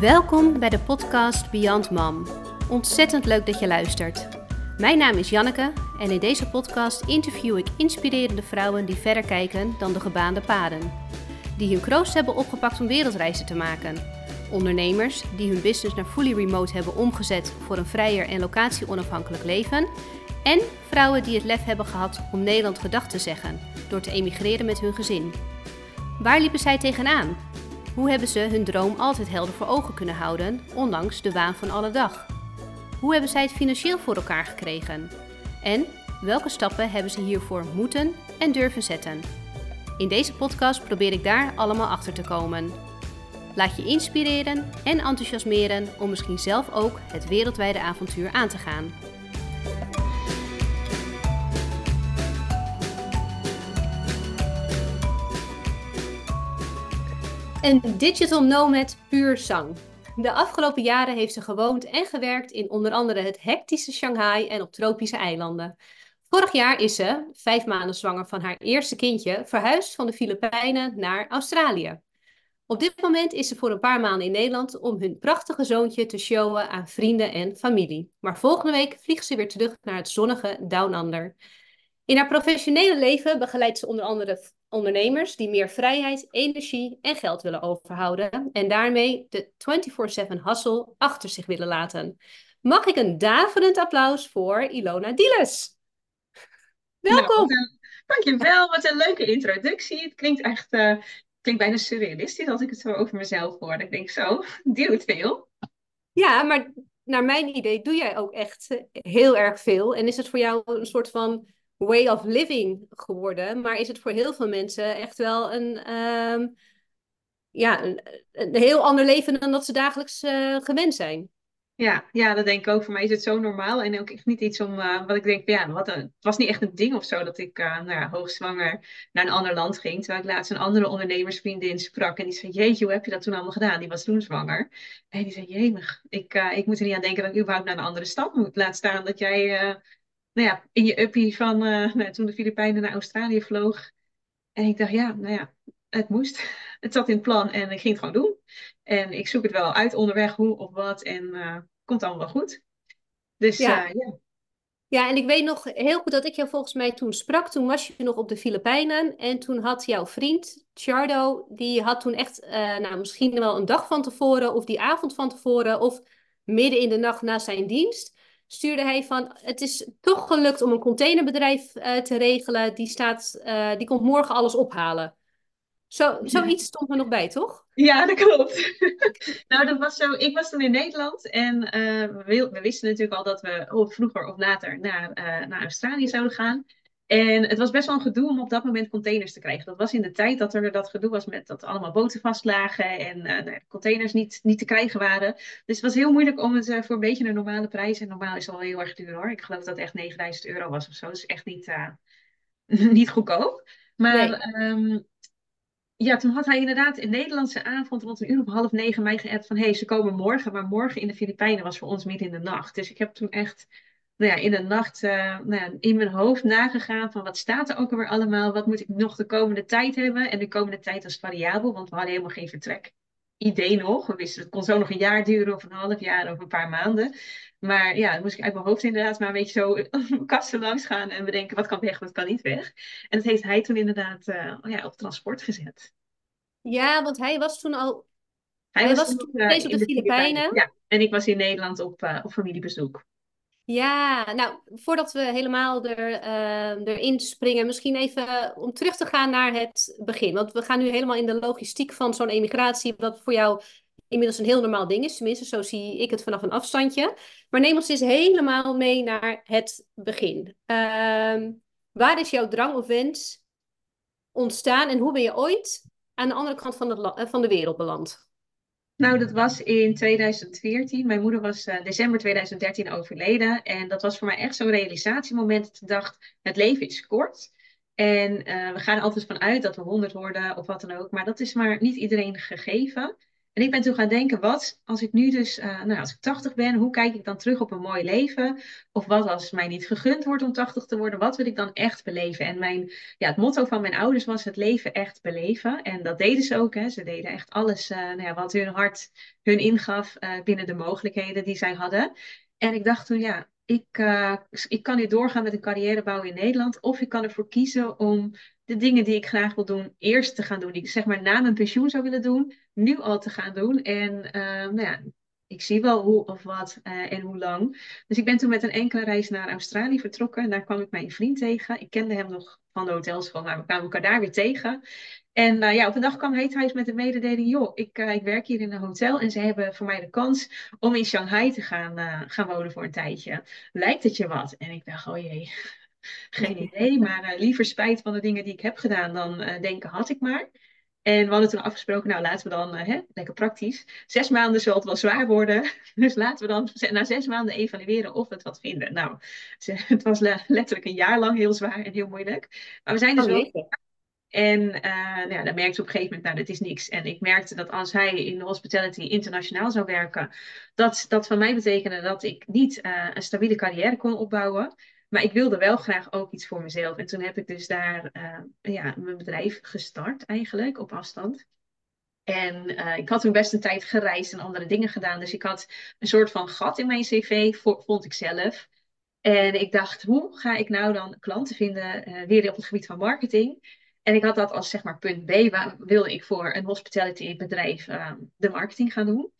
Welkom bij de podcast Beyond Mom. Ontzettend leuk dat je luistert. Mijn naam is Janneke en in deze podcast interview ik inspirerende vrouwen die verder kijken dan de gebaande paden. Die hun kroost hebben opgepakt om wereldreizen te maken. Ondernemers die hun business naar fully remote hebben omgezet voor een vrijer en locatie-onafhankelijk leven. En vrouwen die het lef hebben gehad om Nederland gedag te zeggen door te emigreren met hun gezin. Waar liepen zij tegenaan? Hoe hebben ze hun droom altijd helder voor ogen kunnen houden, ondanks de waan van alle dag? Hoe hebben zij het financieel voor elkaar gekregen? En welke stappen hebben ze hiervoor moeten en durven zetten? In deze podcast probeer ik daar allemaal achter te komen. Laat je inspireren en enthousiasmeren om misschien zelf ook het wereldwijde avontuur aan te gaan. Een digital nomad puur zang. De afgelopen jaren heeft ze gewoond en gewerkt in onder andere het hectische Shanghai en op tropische eilanden. Vorig jaar is ze, vijf maanden zwanger van haar eerste kindje, verhuisd van de Filipijnen naar Australië. Op dit moment is ze voor een paar maanden in Nederland om hun prachtige zoontje te showen aan vrienden en familie. Maar volgende week vliegt ze weer terug naar het zonnige Down Under. In haar professionele leven begeleidt ze onder andere ondernemers die meer vrijheid, energie en geld willen overhouden en daarmee de 24/7 hustle achter zich willen laten. Mag ik een daverend applaus voor Ilona Dieles? Welkom! Nou, dankjewel, wat een leuke introductie. Het klinkt echt, uh, klinkt bijna surrealistisch als ik het zo over mezelf hoor. Ik denk zo, die doet veel. Ja, maar naar mijn idee doe jij ook echt heel erg veel. En is het voor jou een soort van way of living geworden. Maar is het voor heel veel mensen echt wel een, um, ja, een, heel ander leven dan dat ze dagelijks uh, gewend zijn. Ja, ja, dat denk ik ook. Voor mij is het zo normaal en ook echt niet iets om, uh, wat ik denk, ja, wat het was niet echt een ding of zo dat ik uh, nou ja, hoogzwanger naar een ander land ging. Terwijl ik laatst een andere ondernemersvriendin sprak en die zei, jeetje, hoe heb je dat toen allemaal gedaan? Die was toen zwanger. En die zei, jemig, ik, uh, ik moet er niet aan denken dat ik überhaupt naar een andere stad moet. Laat staan dat jij nou ja, in je uppie van nou, toen de Filipijnen naar Australië vloog. En ik dacht, ja, nou ja, het moest. Het zat in het plan en ik ging het gewoon doen. En ik zoek het wel uit onderweg, hoe of wat. En uh, komt allemaal wel goed. Dus ja. Uh, ja. Ja, en ik weet nog heel goed dat ik jou volgens mij toen sprak. Toen was je nog op de Filipijnen. En toen had jouw vriend, Chardo, die had toen echt, nou misschien wel een dag van tevoren, of die avond van tevoren, of midden in de nacht na zijn dienst, stuurde hij van, het is toch gelukt om een containerbedrijf uh, te regelen. Die, staat, uh, die komt morgen alles ophalen. Zo, zoiets stond er nog bij, toch? Ja, dat klopt. nou, dat was zo. Ik was toen in Nederland en uh, we, we, wisten natuurlijk al dat we of vroeger of later naar, naar Australië zouden gaan. En het was best wel een gedoe om op dat moment containers te krijgen. Dat was in de tijd dat er dat gedoe was met dat allemaal boten vastlagen en uh, de containers niet, niet te krijgen waren. Dus het was heel moeilijk om het uh, voor een beetje een normale prijs. En normaal is het al heel erg duur hoor. Ik geloof dat het echt 9000 euro was of zo. Dus echt niet, uh, niet goedkoop. Maar nee. um, ja, toen had hij inderdaad in Nederlandse avond rond een uur of half negen mij geappt van hé, hey, ze komen morgen. Maar morgen in de Filipijnen was voor ons midden in de nacht. Dus ik heb toen echt nou ja, in de nacht uh, nou ja, in mijn hoofd nagegaan van wat staat er ook alweer allemaal, wat moet ik nog de komende tijd hebben. En de komende tijd was variabel, want we hadden helemaal geen vertrek. Idee nog. We wisten het kon zo nog een jaar duren of een half jaar of een paar maanden. Maar ja, dan moest ik uit mijn hoofd inderdaad maar een beetje zo kasten langs gaan en bedenken wat kan weg, wat kan niet weg. En dat heeft hij toen inderdaad uh, ja, op transport gezet. Ja, want hij was toen al. Hij, hij was, was toen uh, op de, de Filipijnen. Ja, en ik was in Nederland op, uh, op familiebezoek. Ja, nou, voordat we helemaal er, uh, erin springen, misschien even om terug te gaan naar het begin. Want we gaan nu helemaal in de logistiek van zo'n emigratie, wat voor jou inmiddels een heel normaal ding is. Tenminste, zo zie ik het vanaf een afstandje. Maar neem ons eens helemaal mee naar het begin. Uh, waar is jouw drang of wens ontstaan en hoe ben je ooit aan de andere kant van, het van de wereld beland? Nou, dat was in 2014. Mijn moeder was uh, december 2013 overleden. En dat was voor mij echt zo'n realisatiemoment. Dat ik dacht, het leven is kort. En uh, we gaan altijd vanuit dat we 100 worden of wat dan ook. Maar dat is maar niet iedereen gegeven. En ik ben toen gaan denken, wat als ik nu dus, uh, nou als ik 80 ben, hoe kijk ik dan terug op een mooi leven? Of wat als mij niet gegund wordt om 80 te worden, wat wil ik dan echt beleven? En mijn, ja, het motto van mijn ouders was het leven echt beleven. En dat deden ze ook, hè. Ze deden echt alles uh, nou ja, wat hun hart hun ingaf uh, binnen de mogelijkheden die zij hadden. En ik dacht toen, ja, ik, ik kan nu doorgaan met een carrière bouwen in Nederland. Of ik kan ervoor kiezen om de dingen die ik graag wil doen, eerst te gaan doen. Die ik zeg maar na mijn pensioen zou willen doen, nu al te gaan doen. En uh, nou ja, ik zie wel hoe of wat uh, en hoe lang. Dus ik ben toen met een enkele reis naar Australië vertrokken. En daar kwam ik mijn vriend tegen. Ik kende hem nog van de hotelschool, maar we kwamen elkaar daar weer tegen. En uh, ja, op een dag kwam hij thuis met de mededeling: joh, ik, uh, ik werk hier in een hotel en ze hebben voor mij de kans om in Shanghai te gaan, gaan wonen voor een tijdje. Lijkt het je wat? En ik dacht: oh jee, geen idee, maar liever spijt van de dingen die ik heb gedaan dan denken had ik maar. En we hadden toen afgesproken, nou laten we dan, hè, lekker praktisch, zes maanden zal het wel zwaar worden. Dus laten we dan na zes maanden evalueren of we het wat vinden. Nou, het was letterlijk een jaar lang heel zwaar en heel moeilijk. Maar we zijn dus oh, wel en uh, nou ja, dan merkte op een gegeven moment, nou, dat is niks. En ik merkte dat als hij in de hospitality internationaal zou werken, dat dat van mij betekende dat ik niet uh, een stabiele carrière kon opbouwen. Maar ik wilde wel graag ook iets voor mezelf. En toen heb ik dus daar uh, ja, mijn bedrijf gestart eigenlijk, op afstand. En ik had toen best een tijd gereisd en andere dingen gedaan. Dus ik had een soort van gat in mijn cv, vond ik zelf. En ik dacht, hoe ga ik nou dan klanten vinden, weer op het gebied van marketing? En ik had dat als zeg maar punt B, waar wilde ik voor een hospitality bedrijf uh, de marketing gaan doen.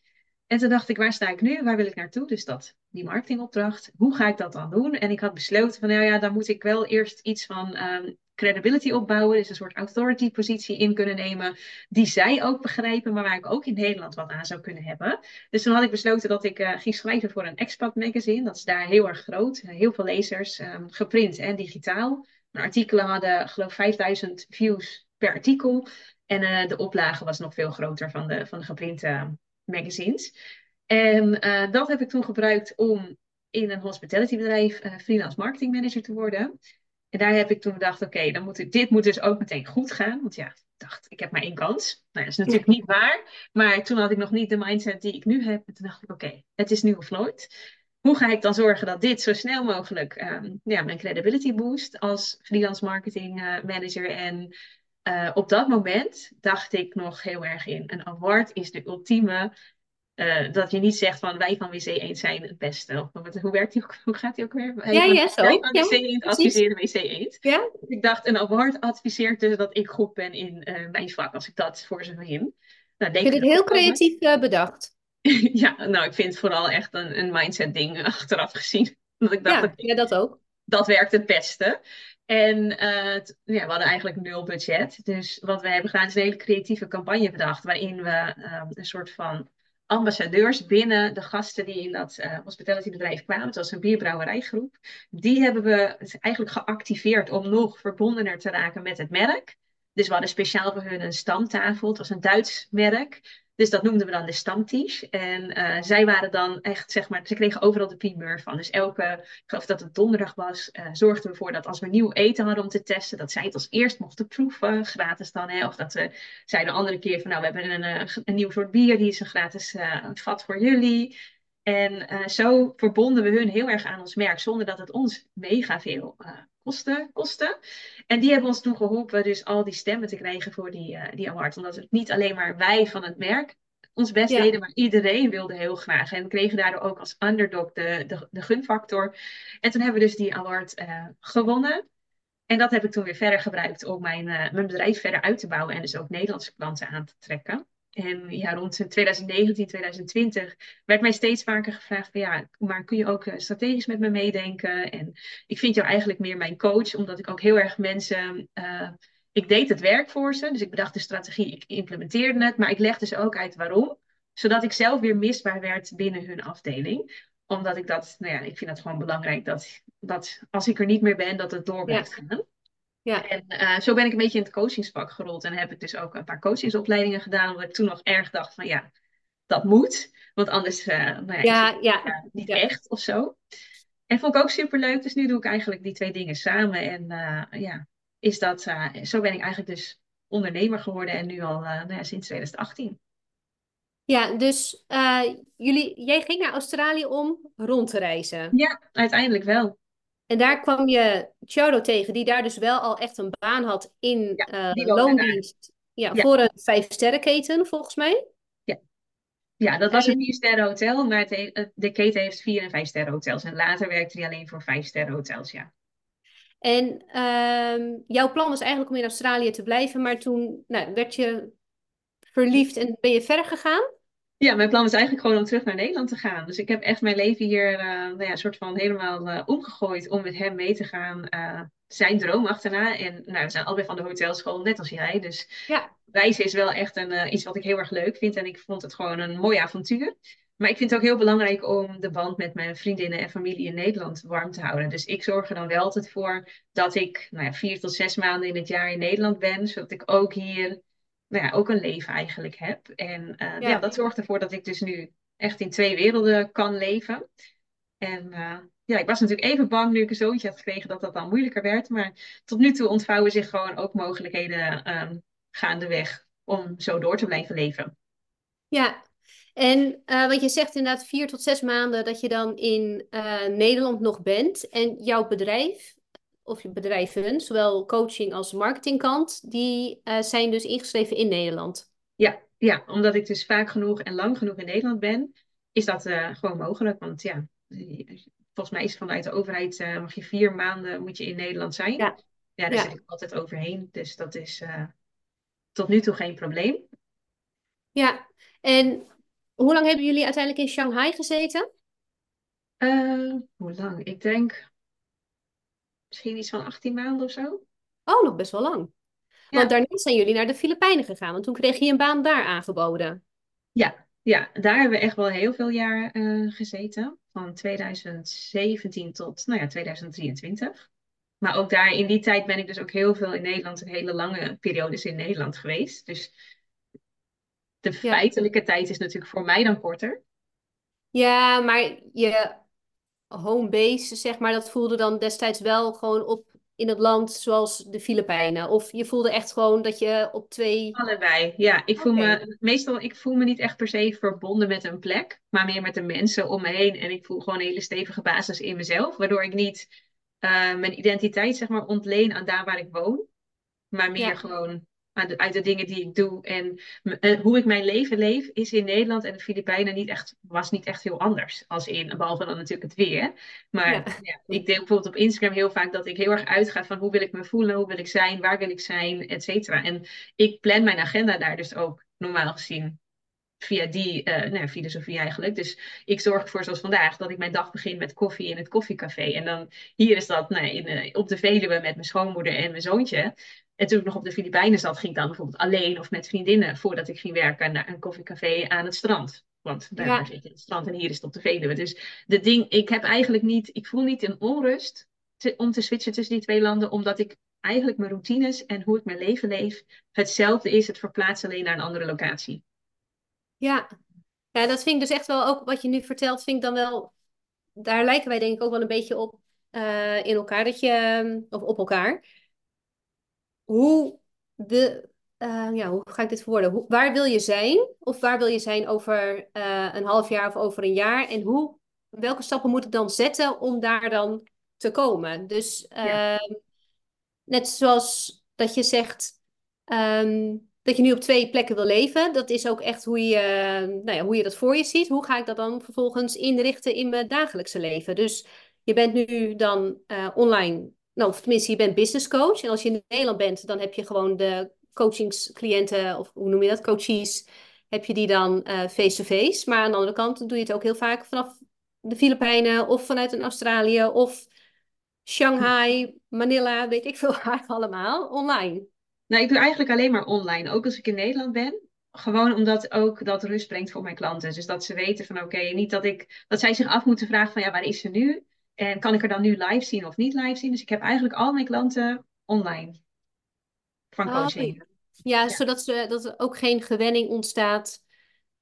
En toen dacht ik, waar sta ik nu? Waar wil ik naartoe? Dus dat, die marketingopdracht. Hoe ga ik dat dan doen? En ik had besloten van, nou ja, dan moet ik wel eerst iets van um, credibility opbouwen. Dus een soort authority positie in kunnen nemen. Die zij ook begrijpen, maar waar ik ook in Nederland wat aan zou kunnen hebben. Dus toen had ik besloten dat ik uh, ging schrijven voor een expat magazine. Dat is daar heel erg groot. Heel veel lezers, um, geprint en digitaal. Mijn artikelen hadden, geloof 5000 views per artikel. En uh, de oplage was nog veel groter van de, van de geprinte magazines. En uh, dat heb ik toen gebruikt om in een hospitality bedrijf uh, freelance marketing manager te worden. En daar heb ik toen gedacht, oké, okay, dan moet dit moet dus ook meteen goed gaan. Want ja, ik dacht, ik heb maar één kans. Nou, dat is natuurlijk ja. niet waar. Maar toen had ik nog niet de mindset die ik nu heb. En toen dacht ik, oké, okay, het is nu of nooit hoe ga ik dan zorgen dat dit zo snel mogelijk um, ja, mijn credibility boost als freelance marketing uh, manager? En uh, op dat moment dacht ik nog heel erg in. Een award is de ultieme. Uh, dat je niet zegt van wij van WC1 zijn het beste. Of, hoe werkt die ook? Hoe gaat die ook weer? Ja, ja, zo. Wij van WC1 adviseren WC1. Ja? Ik dacht, een award adviseert dus dat ik goed ben in mijn vak, als ik dat voor ze win. Nou, denk ik vind het heel creatief bedacht. ja, nou, ik vind het vooral echt een, een mindset ding achteraf gezien. Dat ik dacht, ja, dat, ja, dat ook. Dat werkt het beste. En uh, ja, we hadden eigenlijk nul budget. Dus wat we hebben gedaan is een hele creatieve campagne bedacht. Waarin we uh, een soort van ambassadeurs binnen de gasten die in dat uh, hospitalitybedrijf kwamen. Het was een bierbrouwerijgroep. Die hebben we eigenlijk geactiveerd om nog verbondener te raken met het merk. Dus we hadden speciaal voor hun een stamtafel. Het was een Duits merk. Dus dat noemden we dan de stamtisch. En uh, zij waren dan echt, zeg maar, ze kregen overal de primeur van. Dus elke, ik geloof dat het donderdag was, uh, zorgden we ervoor dat als we nieuw eten hadden om te testen, dat zij het als eerst mochten proeven, gratis dan. Hè? Of dat we zeiden een andere keer van, nou, we hebben een, een, eh, een nieuw soort bier, die is een gratis vat voor jullie. En zo verbonden we hun heel erg aan ons merk, zonder dat het ons mega veel kostte, kostte. En die hebben ons toen geholpen dus al die stemmen te krijgen voor die, uh, die award. Omdat het niet alleen maar wij van het merk ons best ja. deden, maar iedereen wilde heel graag. En kregen daardoor ook als underdog de, de, de gunfactor. En toen hebben we dus die award gewonnen. En dat heb ik toen weer verder gebruikt om mijn, mijn bedrijf verder uit te bouwen en dus ook Nederlandse klanten aan te trekken. En ja, rond 2019, 2020 werd mij steeds vaker gevraagd van ja, maar kun je ook eh, strategisch met me meedenken? En ik vind jou eigenlijk meer mijn coach, omdat ik ook heel erg mensen... Uh, ik deed het werk voor ze, dus ik bedacht de strategie, ik implementeerde het, maar ik legde ze ook uit waarom. Zodat ik zelf weer misbaar werd binnen hun afdeling. Omdat ik dat, nou ja, ik vind het gewoon belangrijk dat, dat als ik er niet meer ben, dat het door blijft ja. gaan. Ja. En uh, zo ben ik een beetje in het coachingsvak gerold. En heb ik dus ook een paar coachingsopleidingen gedaan. Omdat ik toen nog erg dacht van ja, dat moet. Want anders uh, nou ja, ja, het, ja. Uh, niet echt of zo. En vond ik ook super leuk. Dus nu doe ik eigenlijk die twee dingen samen. En ja, is dat, zo ben ik eigenlijk dus ondernemer geworden. En nu al nou ja, sinds 2018. Ja, dus jullie, jij ging naar Australië om rond te reizen. Ja, uiteindelijk wel. En daar kwam je Charo tegen, die daar dus wel al echt een baan had in ja, uh, loondienst. Ja, ja, voor een vijf-sterrenketen, volgens mij. Ja, ja dat was een vier-sterren hotel, maar het, de keten heeft vier- en vijf-sterren hotels. En later werkte hij alleen voor vijf-sterren hotels, ja. En uh, jouw plan was eigenlijk om in Australië te blijven, maar toen nou, werd je verliefd en ben je verder gegaan? Ja, mijn plan was eigenlijk gewoon om terug naar Nederland te gaan. Dus ik heb echt mijn leven hier uh, nou ja, soort van helemaal uh, omgegooid om met hem mee te gaan. Uh, zijn droom achterna. En nou, we zijn allebei van de hotelschool, net als jij. Dus ja. reizen is wel echt een, iets wat ik heel erg leuk vind. En ik vond het gewoon een mooi avontuur. Maar ik vind het ook heel belangrijk om de band met mijn vriendinnen en familie in Nederland warm te houden. Dus ik zorg er dan wel altijd voor dat ik nou ja, vier tot zes maanden in het jaar in Nederland ben. Zodat ik ook hier nou ja, ook een leven eigenlijk heb. En uh, ja. dat zorgt ervoor dat ik dus nu echt in twee werelden kan leven. En uh, ja, ik was natuurlijk even bang nu ik een zoontje had gekregen dat dat dan moeilijker werd. Maar tot nu toe ontvouwen zich gewoon ook mogelijkheden um, gaandeweg om zo door te blijven leven. Ja, en uh, want je zegt inderdaad vier tot zes maanden dat je dan in Nederland nog bent. En jouw bedrijf, of je bedrijven, zowel coaching als marketingkant, die uh, zijn dus ingeschreven in Nederland. Ja, ja, omdat ik dus vaak genoeg en lang genoeg in Nederland ben, is dat uh, gewoon mogelijk. Want ja, volgens mij is vanuit de overheid, uh, mag je vier maanden moet je in Nederland zijn. Ja, ja daar ja. zit ik altijd overheen. Dus dat is tot nu toe geen probleem. Ja, en hoe lang hebben jullie uiteindelijk in Shanghai gezeten? hoe lang? Ik denk misschien iets van 18 maanden of zo. Oh, nog best wel lang. Want daarna zijn jullie naar de Filipijnen gegaan, want toen kreeg je een baan daar aangeboden. Ja, ja daar hebben we echt wel heel veel jaar uh, gezeten. Van 2017 tot nou ja, 2023. Maar ook daar in die tijd ben ik dus ook heel veel in Nederland, een hele lange periodes in Nederland geweest. Dus de feitelijke tijd is natuurlijk voor mij dan korter. Ja, maar je home base, zeg maar, dat voelde dan destijds wel gewoon op in het land zoals de Filipijnen? Of je voelde echt gewoon dat je op twee. Allebei, ja. Ik voel me meestal, ik voel me niet echt per se verbonden met een plek, maar meer met de mensen om me heen. En ik voel gewoon een hele stevige basis in mezelf, waardoor ik niet uh, mijn identiteit, zeg maar, ontleen aan daar waar ik woon. Maar meer gewoon uit de dingen die ik doe. En uh, hoe ik mijn leven leef, is in Nederland en de Filipijnen niet echt, was niet echt heel anders. Als in, behalve dan natuurlijk het weer. Maar ja. Ja, ik deel bijvoorbeeld op Instagram heel vaak dat ik heel erg uitga van hoe wil ik me voelen, hoe wil ik zijn, waar wil ik zijn, et cetera. En ik plan mijn agenda daar dus ook normaal gezien via die uh, nou, filosofie eigenlijk. Dus ik zorg ervoor, zoals vandaag, dat ik mijn dag begin met koffie in het koffiecafé. En dan hier is dat nee, in, uh, op de Veluwe met mijn schoonmoeder en mijn zoontje. En toen ik nog op de Filipijnen zat, ging ik dan bijvoorbeeld alleen of met vriendinnen voordat ik ging werken naar een koffiecafé aan het strand. Want daar ja. zit je het strand en hier is het op de Veluwe. Dus de ding, ik heb eigenlijk niet, ik voel niet een onrust te, om te switchen tussen die twee landen, omdat ik eigenlijk mijn routines en hoe ik mijn leven leef hetzelfde is. Het verplaatsen alleen naar een andere locatie. Ja. ja, dat vind ik dus echt wel ook wat je nu vertelt, vind ik dan wel, daar lijken wij denk ik ook wel een beetje op uh, in elkaar, dat je, of op elkaar hoe de, uh, ja, hoe ga ik dit verwoorden? Hoe, waar wil je zijn? Of waar wil je zijn over uh, een half jaar of over een jaar? En hoe, welke stappen moet ik dan zetten om daar dan te komen? Dus ja. uh, net zoals dat je zegt um, dat je nu op twee plekken wil leven. Dat is ook echt hoe je, nou ja, hoe je dat voor je ziet. Hoe ga ik dat dan vervolgens inrichten in mijn dagelijkse leven? Dus je bent nu dan online nou, of tenminste, je bent business coach. En als je in Nederland bent, dan heb je gewoon de coachingscliënten, of hoe noem je dat, coaches, heb je die dan face-to-face. -face. Maar aan de andere kant doe je het ook heel vaak vanaf de Filipijnen of vanuit een Australië of Shanghai, Manila, weet ik veel waar allemaal, online. Nou, ik doe eigenlijk alleen maar online, ook als ik in Nederland ben. Gewoon omdat ook dat rust brengt voor mijn klanten. Dus dat ze weten van oké, niet dat ik dat zij zich af moeten vragen van ja, waar is ze nu? En kan ik er dan nu live zien of niet live zien? Dus ik heb eigenlijk al mijn klanten online van ah, coaching. Oh, ja, ja, zodat ze, dat er ook geen gewenning ontstaat.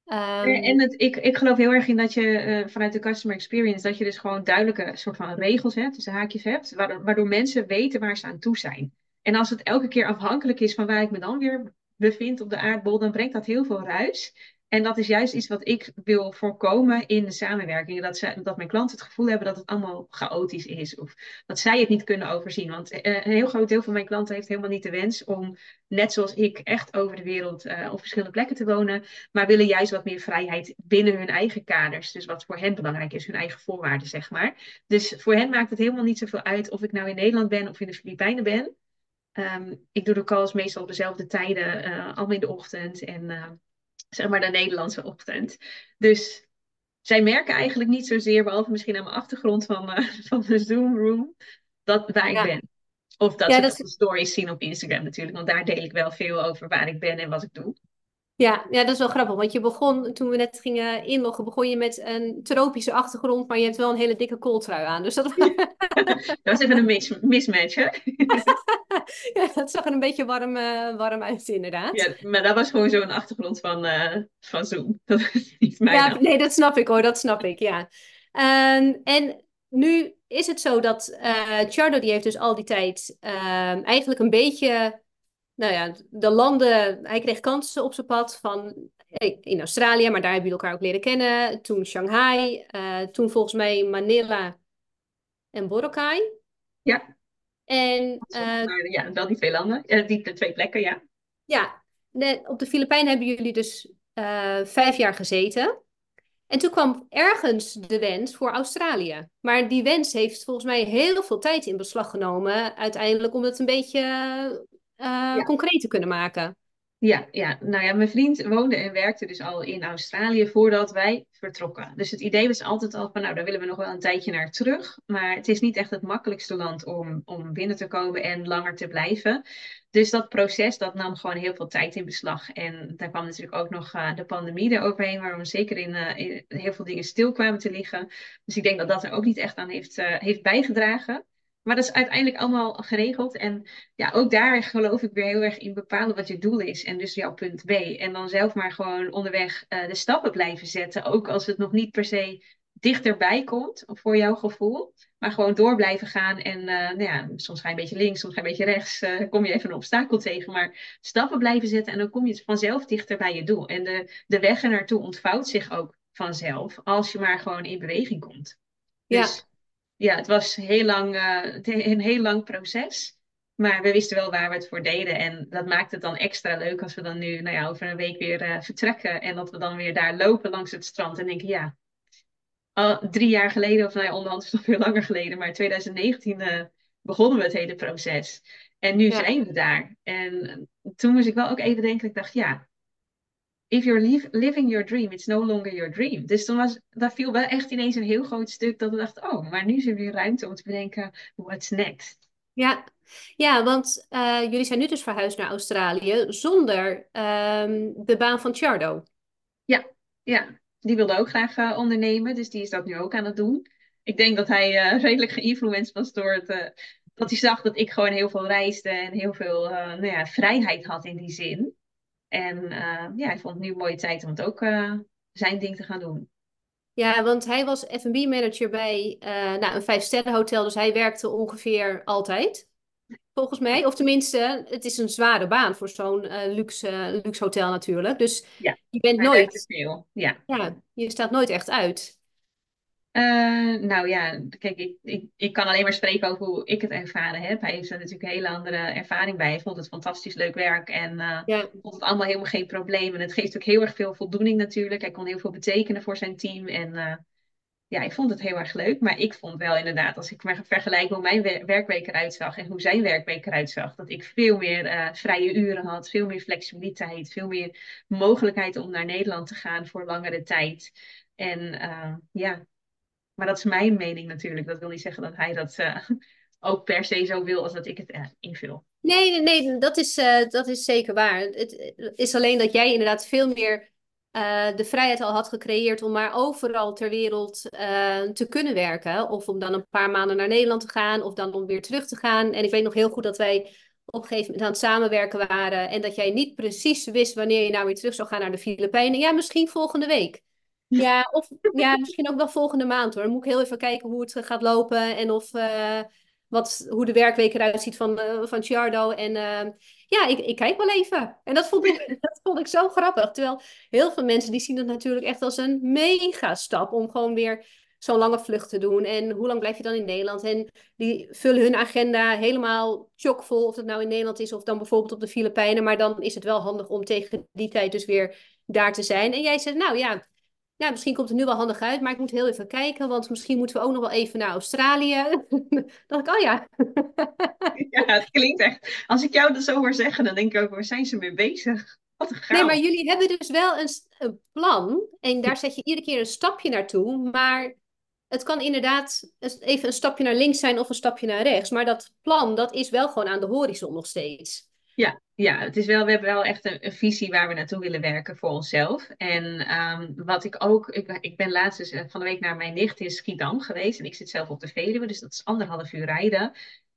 Um... En het, ik, ik geloof heel erg in dat je uh, vanuit de customer experience, dat je dus gewoon duidelijke soort van regels hebt, dus haakjes hebt, waardoor, waardoor mensen weten waar ze aan toe zijn. En als het elke keer afhankelijk is van waar ik me dan weer bevind op de aardbol, dan brengt dat heel veel ruis. En dat is juist iets wat ik wil voorkomen in de samenwerking. Dat, ze, dat mijn klanten het gevoel hebben dat het allemaal chaotisch is. Of dat zij het niet kunnen overzien. Want uh, een heel groot deel van mijn klanten heeft helemaal niet de wens om, net zoals ik, echt over de wereld uh, op verschillende plekken te wonen. Maar willen juist wat meer vrijheid binnen hun eigen kaders. Dus wat voor hen belangrijk is, hun eigen voorwaarden, zeg maar. Dus voor hen maakt het helemaal niet zoveel uit of ik nou in Nederland ben of in de Filipijnen ben. Um, ik doe de calls meestal op dezelfde tijden, uh, allemaal in de ochtend. En zeg maar de Nederlandse ochtend. Dus zij merken eigenlijk niet zozeer, behalve misschien aan mijn achtergrond van, uh, van de Zoom room, dat waar ik ben. Of dat ze de stories zien op Instagram natuurlijk, want daar deel ik wel veel over waar ik ben en wat ik doe. Ja, ja, dat is wel grappig. Want je begon, toen we net gingen inloggen, begon je met een tropische achtergrond, maar je hebt wel een hele dikke kooltrui aan. Dus dat, dat was even een mismatch, hè? ja, dat zag er een beetje warm, uh, warm uit, inderdaad. Ja, maar dat was gewoon zo'n achtergrond van, uh, van Zoom. Dat is niet mijn Ja, nee, dat snap ik hoor, dat snap ik, ja. Um, en nu is het zo dat uh, Chardo, die heeft dus al die tijd uh, eigenlijk een beetje nou ja, de landen, hij kreeg kansen op zijn pad van in Australië, maar daar hebben jullie elkaar ook leren kennen. Toen Shanghai, uh, toen volgens mij Manila en Boracay. Ja. En, uh, ja, wel die twee landen, uh, die twee plekken, ja. Ja, de, op de Filipijnen hebben jullie dus vijf jaar gezeten. En toen kwam ergens de wens voor Australië. Maar die wens heeft volgens mij heel veel tijd in beslag genomen. Uiteindelijk om het een beetje uh, concreet te kunnen maken. Ja, ja, nou ja, mijn vriend woonde en werkte dus al in Australië voordat wij vertrokken. Dus het idee was altijd al van, nou, daar willen we nog wel een tijdje naar terug. Maar het is niet echt het makkelijkste land om, om binnen te komen en langer te blijven. Dus dat proces, dat nam gewoon heel veel tijd in beslag. En daar kwam natuurlijk ook nog uh, de pandemie eroverheen, waar we zeker in, uh, in, heel veel dingen stil kwamen te liggen. Dus ik denk dat dat er ook niet echt aan heeft, heeft bijgedragen. Maar dat is uiteindelijk allemaal geregeld. En ja, ook daar geloof ik weer heel erg in bepalen wat je doel is. En dus jouw punt B. En dan zelf maar gewoon onderweg uh, de stappen blijven zetten. Ook als het nog niet per se dichterbij komt, voor jouw gevoel. Maar gewoon door blijven gaan. En uh, nou ja, soms ga je een beetje links, soms ga je een beetje rechts. Uh, kom je even een obstakel tegen. Maar stappen blijven zetten. En dan kom je vanzelf dichter bij je doel. En de, de weg er naartoe ontvouwt zich ook vanzelf. Als je maar gewoon in beweging komt. Dus, ja ja, het was heel lang, uh, een heel lang proces. Maar we wisten wel waar we het voor deden. En dat maakt het dan extra leuk als we dan nu nou ja, over een week weer uh, vertrekken. En dat we dan weer daar lopen langs het strand. En denken, ja, al drie jaar geleden, of nou ja, onderhand is het nog veel langer geleden. Maar 2019 uh, eh, begonnen we het hele proces. En nu zijn we daar. En toen moest ik wel ook even denken, ik dacht, ja, if you're living your dream, it's no longer your dream. Dus toen was, dat viel wel echt ineens een heel groot stuk dat we dachten, oh, maar nu is er weer ruimte om te bedenken, what's next? Ja, ja want uh, jullie zijn nu dus verhuisd naar Australië zonder um, de baan van Chardo. Ja, ja, die wilde ook graag uh, ondernemen, dus die is dat nu ook aan het doen. Ik denk dat hij uh, redelijk geïnfluenced was door het, dat hij zag dat ik gewoon heel veel reisde en heel veel nou ja, vrijheid had in die zin. En uh, ja, hij vond het nu een mooie tijd om het ook uh, zijn ding te gaan doen. Ja, want hij was F&B manager bij uh, nou, een vijfsterren hotel, dus hij werkte ongeveer altijd, volgens mij. Of tenminste, het is een zware baan voor zo'n luxe, luxe hotel natuurlijk. Dus ja, je bent nooit... Ja. ja, je staat nooit echt uit. Uh, nou ja, kijk, ik, ik, ik kan alleen maar spreken over hoe ik het ervaren heb. Hij heeft er natuurlijk een hele andere ervaring bij. Hij vond het fantastisch leuk werk en uh, ja. vond het allemaal helemaal geen probleem. En het geeft ook heel erg veel voldoening natuurlijk. Hij kon heel veel betekenen voor zijn team. En uh, ja, ik vond het heel erg leuk. Maar ik vond wel inderdaad, als ik maar vergelijk hoe mijn werkweek eruit zag en hoe zijn werkweek eruit zag, dat ik veel meer vrije uren had, veel meer flexibiliteit, veel meer mogelijkheid om naar Nederland te gaan voor langere tijd. En ja, maar dat is mijn mening natuurlijk. Dat wil niet zeggen dat hij dat uh, ook per se zo wil als dat ik het uh, invul. Nee, nee, nee dat, is, uh, dat is zeker waar. Het is alleen dat jij inderdaad veel meer de vrijheid al had gecreëerd om maar overal ter wereld te kunnen werken. Of om dan een paar maanden naar Nederland te gaan, of dan om weer terug te gaan. En ik weet nog heel goed dat wij op een gegeven moment aan het samenwerken waren. En dat jij niet precies wist wanneer je nou weer terug zou gaan naar de Filipijnen. Ja, misschien volgende week. Ja, of ja, misschien ook wel volgende maand hoor. Dan moet ik heel even kijken hoe het gaat lopen en of, uh, wat, hoe de werkweek eruit ziet van, uh, van Ciardo. En uh, ja, ik, ik kijk wel even. En dat vond, ik, dat vond ik zo grappig. Terwijl heel veel mensen die zien dat natuurlijk echt als een mega stap om gewoon weer zo'n lange vlucht te doen. En hoe lang blijf je dan in Nederland? En die vullen hun agenda helemaal chockvol, of het nou in Nederland is of dan bijvoorbeeld op de Filipijnen. Maar dan is het wel handig om tegen die tijd dus weer daar te zijn. En jij zegt, nou ja, ja, misschien komt het nu wel handig uit, maar ik moet heel even kijken, want misschien moeten we ook nog wel even naar Australië. dacht ik, oh ja. ja, het klinkt echt. Als ik jou dat zo hoor zeggen, dan denk ik ook, waar zijn ze mee bezig? Wat een Nee, maar jullie hebben dus wel een, een plan en daar zet je iedere keer een stapje naartoe, maar het kan inderdaad even een stapje naar links zijn of een stapje naar rechts, maar dat plan, dat is wel gewoon aan de horizon nog steeds. Ja, ja, het is wel, we hebben wel echt een, visie waar we naartoe willen werken voor onszelf. En um, wat ik ook, ik, ik ben laatst dus, uh, van de week naar mijn nicht in Schiedam geweest. En ik zit zelf op de Veluwe, dus dat is anderhalf uur rijden.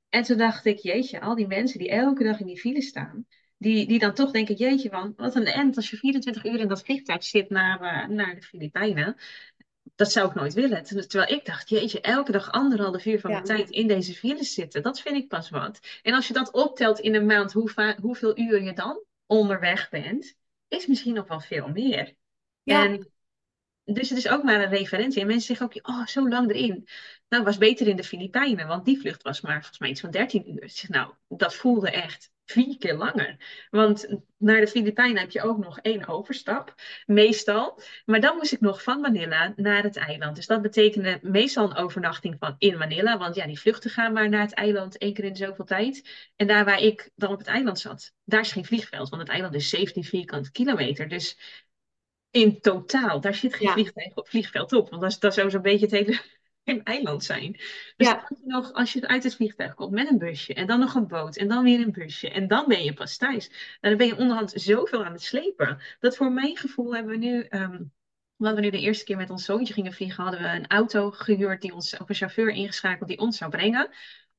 En toen dacht ik, jeetje, al die mensen die elke dag in die file staan. Die, die dan toch denken, jeetje, wat een end als je 24 uur in dat vliegtuig zit naar, uh, naar de Filipijnen dat zou ik nooit willen. Terwijl ik dacht, jeetje, elke dag anderhalf uur van ja. mijn tijd in deze files zitten, dat vind ik pas wat. En als je dat optelt in een maand, hoe hoeveel uur je dan onderweg bent, is misschien nog wel veel meer. Ja. En, dus het is ook maar een referentie. En mensen zeggen ook, oh, zo lang erin. Nou, was beter in de Filipijnen, want die vlucht was maar volgens mij iets van 13 uur. Dus nou, dat voelde echt vier keer langer. Want naar de Filipijnen heb je ook nog één overstap, meestal. Maar dan moest ik nog van Manila naar het eiland. Dus dat betekende meestal een overnachting van in Manila. Want ja, die vluchten gaan maar naar het eiland één keer in zoveel tijd. En daar waar ik dan op het eiland zat, daar is geen vliegveld. Want het eiland is 17 vierkante kilometer. Dus in totaal, daar zit geen ja. vliegtuig op vliegveld op. Want dat is, dat is zo'n beetje het hele een eiland zijn. Dus ja. dan nog, als je uit het vliegtuig komt met een busje en dan nog een boot en dan weer een busje en dan ben je pas thuis. Nou, dan ben je onderhand zoveel aan het slepen. Dat voor mijn gevoel hebben we nu, um, omdat we nu de eerste keer met ons zoontje gingen vliegen, hadden we een auto gehuurd die ons, of een chauffeur ingeschakeld die ons zou brengen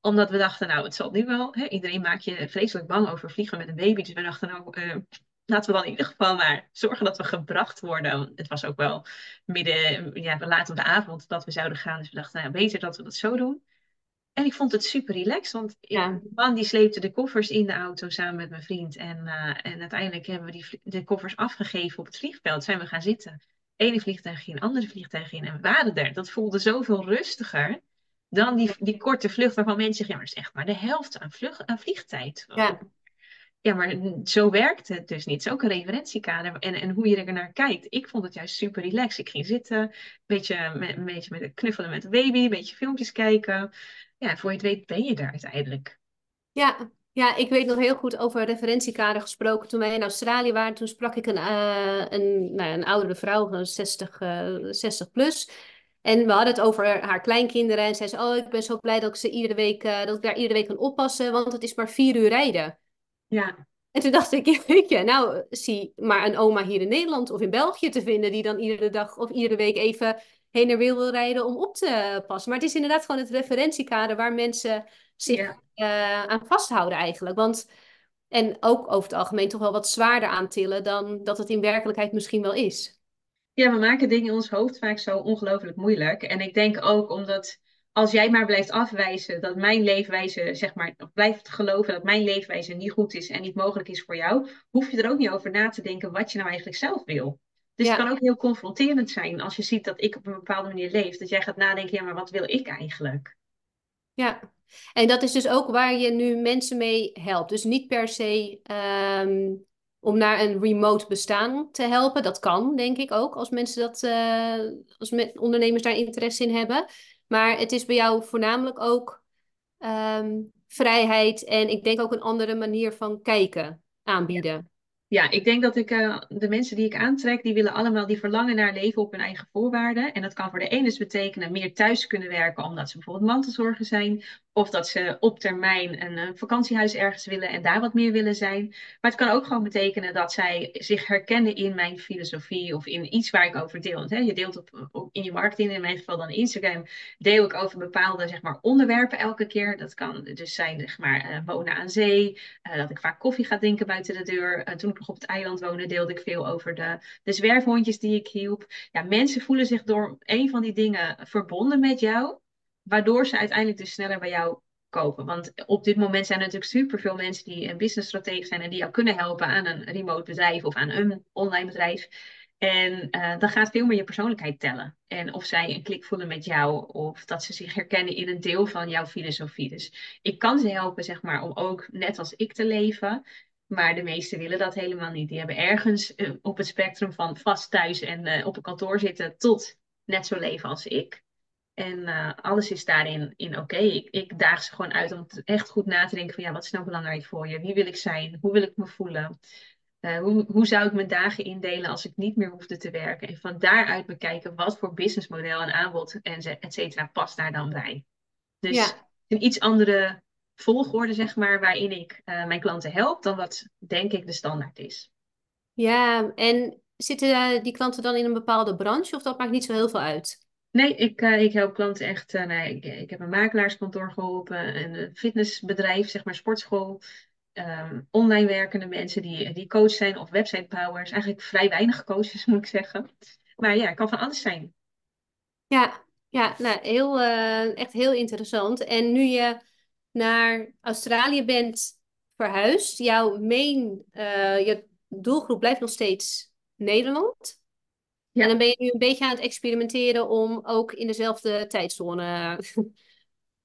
omdat we dachten, nou, het zal nu wel. Hè? Iedereen maakt je vreselijk bang over vliegen met een baby. Dus we dachten, nou, uh, laten we dan in ieder geval maar zorgen dat we gebracht worden. Het was ook wel midden, ja, laat op de avond dat we zouden gaan. Dus we dachten, nou beter dat we dat zo doen. En ik vond het super relaxed, want ja. man die sleepte de koffers in de auto samen met mijn vriend. En, uh, en uiteindelijk hebben we die, de koffers afgegeven op het vliegveld. Zijn we gaan zitten. Ene vliegtuig in, andere vliegtuig in. En we waren er. Dat voelde zoveel rustiger dan die, die korte vlucht waarvan mensen zeggen, ja, maar dat is echt maar de helft aan, vlug, aan vliegtijd. Ja. Ja, maar zo werkt het dus niet. Het is ook een referentiekader en, en hoe je er naar kijkt. Ik vond het juist super relaxed. Ik ging zitten, een beetje een beetje met knuffelen met de baby, een beetje filmpjes kijken. Ja, voor je het weet ben je daar uiteindelijk. Ja, ja, ik weet nog heel goed over referentiekader gesproken. Toen wij in Australië waren, toen sprak ik een, uh, een, nou, een oudere vrouw, 60, uh, 60 plus. En we hadden het over haar kleinkinderen. En zei ze, oh, ik ben zo blij dat ik, ze iedere week, uh, dat ik daar iedere week kan oppassen, want het is maar vier uur rijden. Ja. En toen dacht ik, weet je, nou zie maar een oma hier in Nederland of in België te vinden die dan iedere dag of iedere week even heen en weer wil rijden om op te passen. Maar het is inderdaad gewoon het referentiekader waar mensen zich ja. uh, aan vasthouden eigenlijk. Want, en ook over het algemeen toch wel wat zwaarder aantillen dan dat het in werkelijkheid misschien wel is. Ja, we maken dingen in ons hoofd vaak zo ongelooflijk moeilijk. En ik denk ook omdat als jij maar blijft afwijzen dat mijn leefwijze, zeg maar, blijft geloven dat mijn leefwijze niet goed is en niet mogelijk is voor jou, hoef je er ook niet over na te denken wat je nou eigenlijk zelf wil. Dus ja. het kan ook heel confronterend zijn als je ziet dat ik op een bepaalde manier leef. Dat jij gaat nadenken, ja, maar wat wil ik eigenlijk? Ja, en dat is dus ook waar je nu mensen mee helpt. Dus niet per se um, om naar een remote bestaan te helpen. Dat kan, denk ik ook, als mensen dat, uh, als ondernemers daar interesse in hebben. Maar het is bij jou voornamelijk ook um, vrijheid en ik denk ook een andere manier van kijken aanbieden. Ja, ik denk dat ik uh, de mensen die ik aantrek, die willen allemaal, die verlangen naar leven op hun eigen voorwaarden. En dat kan voor de ene dus betekenen meer thuis kunnen werken, omdat ze bijvoorbeeld mantelzorger zijn. Of dat ze op termijn een, een vakantiehuis ergens willen en daar wat meer willen zijn. Maar het kan ook gewoon betekenen dat zij zich herkennen in mijn filosofie of in iets waar ik over deel. Want, hè, je deelt op, in je marketing, in mijn geval dan Instagram, deel ik over bepaalde zeg maar, onderwerpen elke keer. Dat kan dus zijn zeg maar, uh, wonen aan zee, dat ik vaak koffie ga drinken buiten de deur. Toen ik op het eiland woonde, deelde ik veel over de, de zwerfhondjes die ik hielp. Ja, mensen voelen zich door een van die dingen verbonden met jou waardoor ze uiteindelijk dus sneller bij jou kopen. Want op dit moment zijn er natuurlijk superveel mensen die een businessstratege zijn en die jou kunnen helpen aan een remote bedrijf of aan een online bedrijf. En uh, dan gaat veel meer je persoonlijkheid tellen. En of zij een klik voelen met jou, of dat ze zich herkennen in een deel van jouw filosofie. Dus ik kan ze helpen, zeg maar, om ook net als ik te leven. Maar de meesten willen dat helemaal niet. Die hebben ergens uh, op het spectrum van vast thuis en uh, op een kantoor zitten tot net zo leven als ik. En alles is daarin in oké. Okay. Ik, ik daag ze gewoon uit om echt goed na te denken van ja, wat is nou belangrijk voor je? Wie wil ik zijn? Hoe wil ik me voelen? Hoe, hoe zou ik mijn dagen indelen als ik niet meer hoefde te werken? En van daaruit bekijken wat voor businessmodel en aanbod en et cetera past daar dan bij. Dus ja. een iets andere volgorde, zeg maar, waarin ik uh, mijn klanten help dan wat denk ik de standaard is. Ja, en zitten die klanten dan in een bepaalde branche of dat maakt niet zo heel veel uit? Nee, ik, uh, ik help klanten echt. nee, ik, ik heb een makelaarskantoor geholpen, een fitnessbedrijf, zeg maar sportschool. Um, online werkende mensen die, die coach zijn of websitebouwers. Eigenlijk vrij weinig coaches, moet ik zeggen. Maar ja, het kan van alles zijn. Ja, ja nou, heel, uh, echt heel interessant. En nu je naar Australië bent verhuisd, jouw main, uh, je doelgroep blijft nog steeds Nederland. Ja. En dan ben je nu een beetje aan het experimenteren om ook in dezelfde tijdzone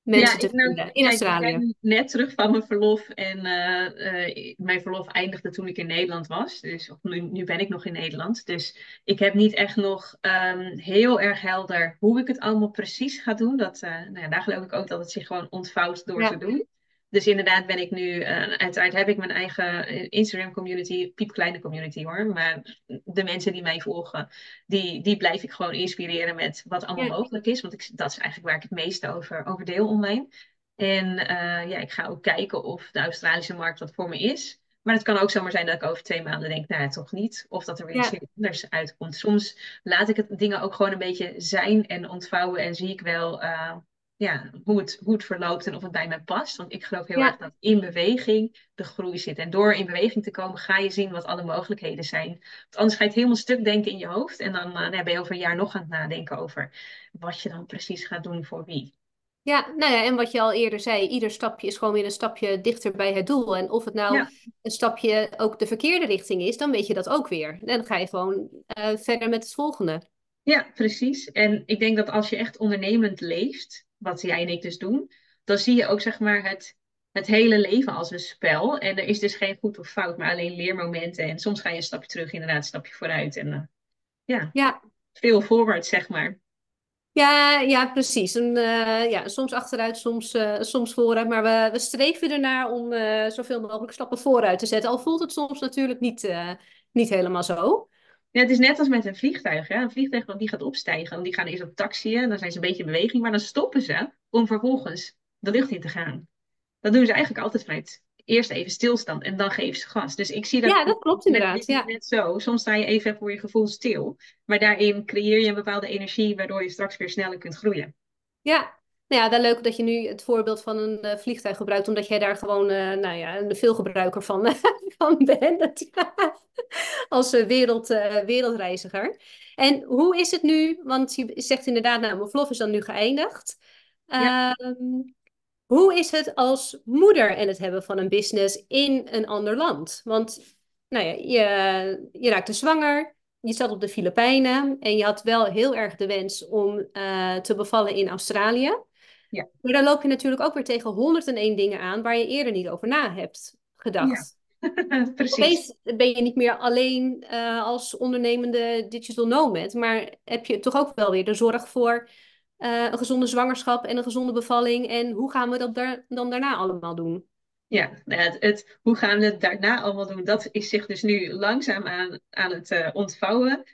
mensen ja, te nou, vinden in Australië. Ik ben net terug van mijn verlof en uh, uh, mijn verlof eindigde toen ik in Nederland was. Dus nu, nu, ben ik nog in Nederland. Dus ik heb niet echt nog um, heel erg helder hoe ik het allemaal precies ga doen. Dat, uh, nou ja, daar geloof ik ook dat het zich gewoon ontvouwt door ja. te doen. Dus inderdaad ben ik nu, uh, uiteraard heb ik mijn eigen Instagram community, piepkleine community hoor. Maar de mensen die mij volgen, die, die blijf ik gewoon inspireren met wat allemaal ja. mogelijk is. Want ik, dat is eigenlijk waar ik het meeste over, over deel online. En uh, ja, ik ga ook kijken of de Australische markt wat voor me is. Maar het kan ook zomaar zijn dat ik over twee maanden denk, nou toch niet. Of dat er weer iets anders uitkomt. Soms laat ik het dingen ook gewoon een beetje zijn en ontvouwen. En zie ik wel uh, ja, hoe, het, hoe het verloopt en of het bij mij past. Want ik geloof heel ja. erg dat in beweging de groei zit. En door in beweging te komen ga je zien wat alle mogelijkheden zijn. Want anders ga je het helemaal stuk denken in je hoofd. En dan uh, ben je over een jaar nog aan het nadenken over wat je dan precies gaat doen voor wie. Ja, nou ja, en wat je al eerder zei, ieder stapje is gewoon weer een stapje dichter bij het doel. En of het nou ja. een stapje ook de verkeerde richting is, dan weet je dat ook weer. En dan ga je gewoon uh, verder met het volgende. Ja, precies. En ik denk dat als je echt ondernemend leeft, wat jij en ik dus doen, dan zie je ook zeg maar het, het hele leven als een spel. En er is dus geen goed of fout, maar alleen leermomenten. En soms ga je een stapje terug, inderdaad, een stapje vooruit. En uh, ja, ja, veel voorwaarts, zeg maar. Ja, ja, precies. En, uh, ja, soms achteruit, soms, uh, soms vooruit. Maar we, we streven ernaar om zoveel mogelijk stappen vooruit te zetten. Al voelt het soms natuurlijk niet, niet helemaal zo. Ja, het is net als met een vliegtuig. Hè? Een vliegtuig die gaat opstijgen. Die gaan eerst op taxiën. Dan zijn ze een beetje in beweging. Maar dan stoppen ze om vervolgens de lucht in te gaan. Dat doen ze eigenlijk altijd vanuit eerst even stilstand. En dan geven ze gas. Dus ik zie dat... Ja, dat klopt inderdaad. Ja. Net zo. Soms sta je even voor je gevoel stil. Maar daarin creëer je een bepaalde energie. Waardoor je straks weer sneller kunt groeien. Ja, nou ja, wel leuk dat je nu het voorbeeld van een uh, vliegtuig gebruikt, omdat jij daar gewoon, uh, nou ja, een veelgebruiker van, van bent. Als uh, wereld, wereldreiziger. En hoe is het nu? Want je zegt inderdaad, nou, mijn vlog is dan nu geëindigd. Ja. Ehm, hoe is het als moeder en het hebben van een business in een ander land? Want, nou ja, je, je raakte zwanger je zat op de Filipijnen en je had wel heel erg de wens om uh, te bevallen in Australië. Ja. Maar dan loop je natuurlijk ook weer tegen 101 dingen aan waar je eerder niet over na hebt gedacht. Ja. Precies. Opeens ben je niet meer alleen uh, als ondernemende digital nomad, maar heb je toch ook wel weer de zorg voor uh, een gezonde zwangerschap en een gezonde bevalling. En hoe gaan we dat daar, dan daarna allemaal doen? Ja, nou het, het, hoe gaan we het daarna allemaal doen? Dat is zich dus nu langzaam aan, aan het uh, ontvouwen.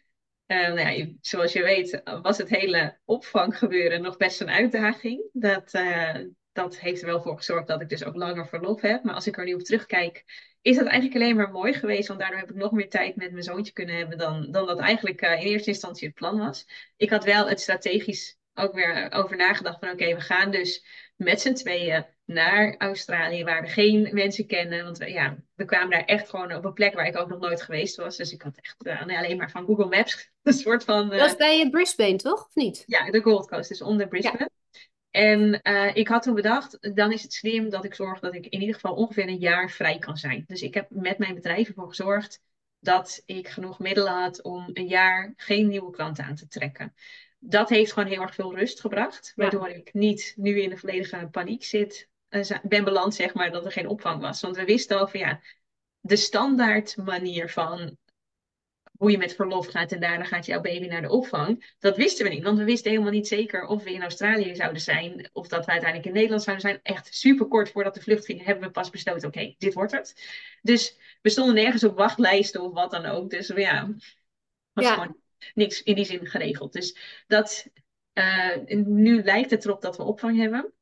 Uh, nou ja, zoals je weet was het hele opvanggebeuren nog best een uitdaging. Dat, uh, dat heeft er wel voor gezorgd dat ik dus ook langer verlof heb. Maar als ik er nu op terugkijk, is dat eigenlijk alleen maar mooi geweest. Want daardoor heb ik nog meer tijd met mijn zoontje kunnen hebben dan, dan dat eigenlijk in eerste instantie het plan was. Ik had wel het strategisch ook weer over nagedacht van oké, we gaan dus met z'n tweeën naar Australië, waar we geen mensen kennen. Want we, ja, we kwamen daar echt gewoon op een plek waar ik ook nog nooit geweest was. Dus ik had echt uh, alleen maar van Google Maps een soort van... Uh, dat was bij Brisbane, toch? Of niet? Ja, de Gold Coast, dus onder Brisbane. En uh, ik had toen bedacht, dan is het slim dat ik zorg dat ik in ieder geval ongeveer een jaar vrij kan zijn. Dus ik heb met mijn bedrijf ervoor gezorgd dat ik genoeg middelen had om een jaar geen nieuwe klanten aan te trekken. Dat heeft gewoon heel erg veel rust gebracht, waardoor ik niet nu in de volledige paniek zit, ben beland, zeg maar, dat er geen opvang was. Want we wisten al van ja, de standaard manier van hoe je met verlof gaat en daarna gaat jouw baby naar de opvang. Dat wisten we niet, want we wisten helemaal niet zeker of we in Australië zouden zijn of dat we uiteindelijk in Nederland zouden zijn. Echt super kort voordat de vlucht ging, hebben we pas besloten: oké, dit wordt het. Dus we stonden nergens op wachtlijsten of wat dan ook. Dus ja, was ja. gewoon niks in die zin geregeld. Dus dat, uh, nu lijkt het erop dat we opvang hebben.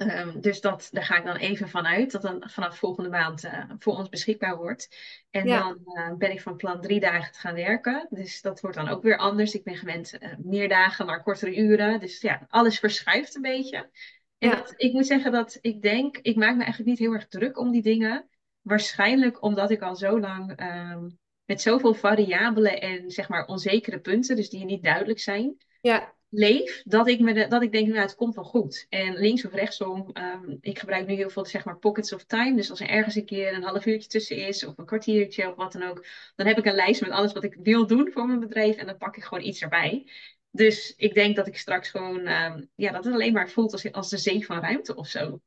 Um, dus dat, daar ga ik dan even vanuit dat dan vanaf volgende maand uh, voor ons beschikbaar wordt. En ja. dan uh, ben ik van plan drie dagen te gaan werken. Dus dat wordt dan ook weer anders. Ik ben gewend uh, meer dagen, maar kortere uren. Dus ja, alles verschuift een beetje. En ja. dat, ik moet zeggen dat ik denk, ik maak me eigenlijk niet heel erg druk om die dingen. Waarschijnlijk omdat ik al zo lang um, met zoveel variabelen en zeg maar onzekere punten, dus die niet duidelijk zijn. Ja leef, dat ik, me de, dat ik denk, nou, het komt wel goed. En links of rechtsom, um, ik gebruik nu heel veel, zeg maar, pockets of time. Dus als er ergens een keer een half uurtje tussen is, of een kwartiertje, of wat dan ook, dan heb ik een lijst met alles wat ik wil doen voor mijn bedrijf. En dan pak ik gewoon iets erbij. Dus ik denk dat ik straks gewoon, um, ja, dat het alleen maar voelt als, als de zee van ruimte of zo.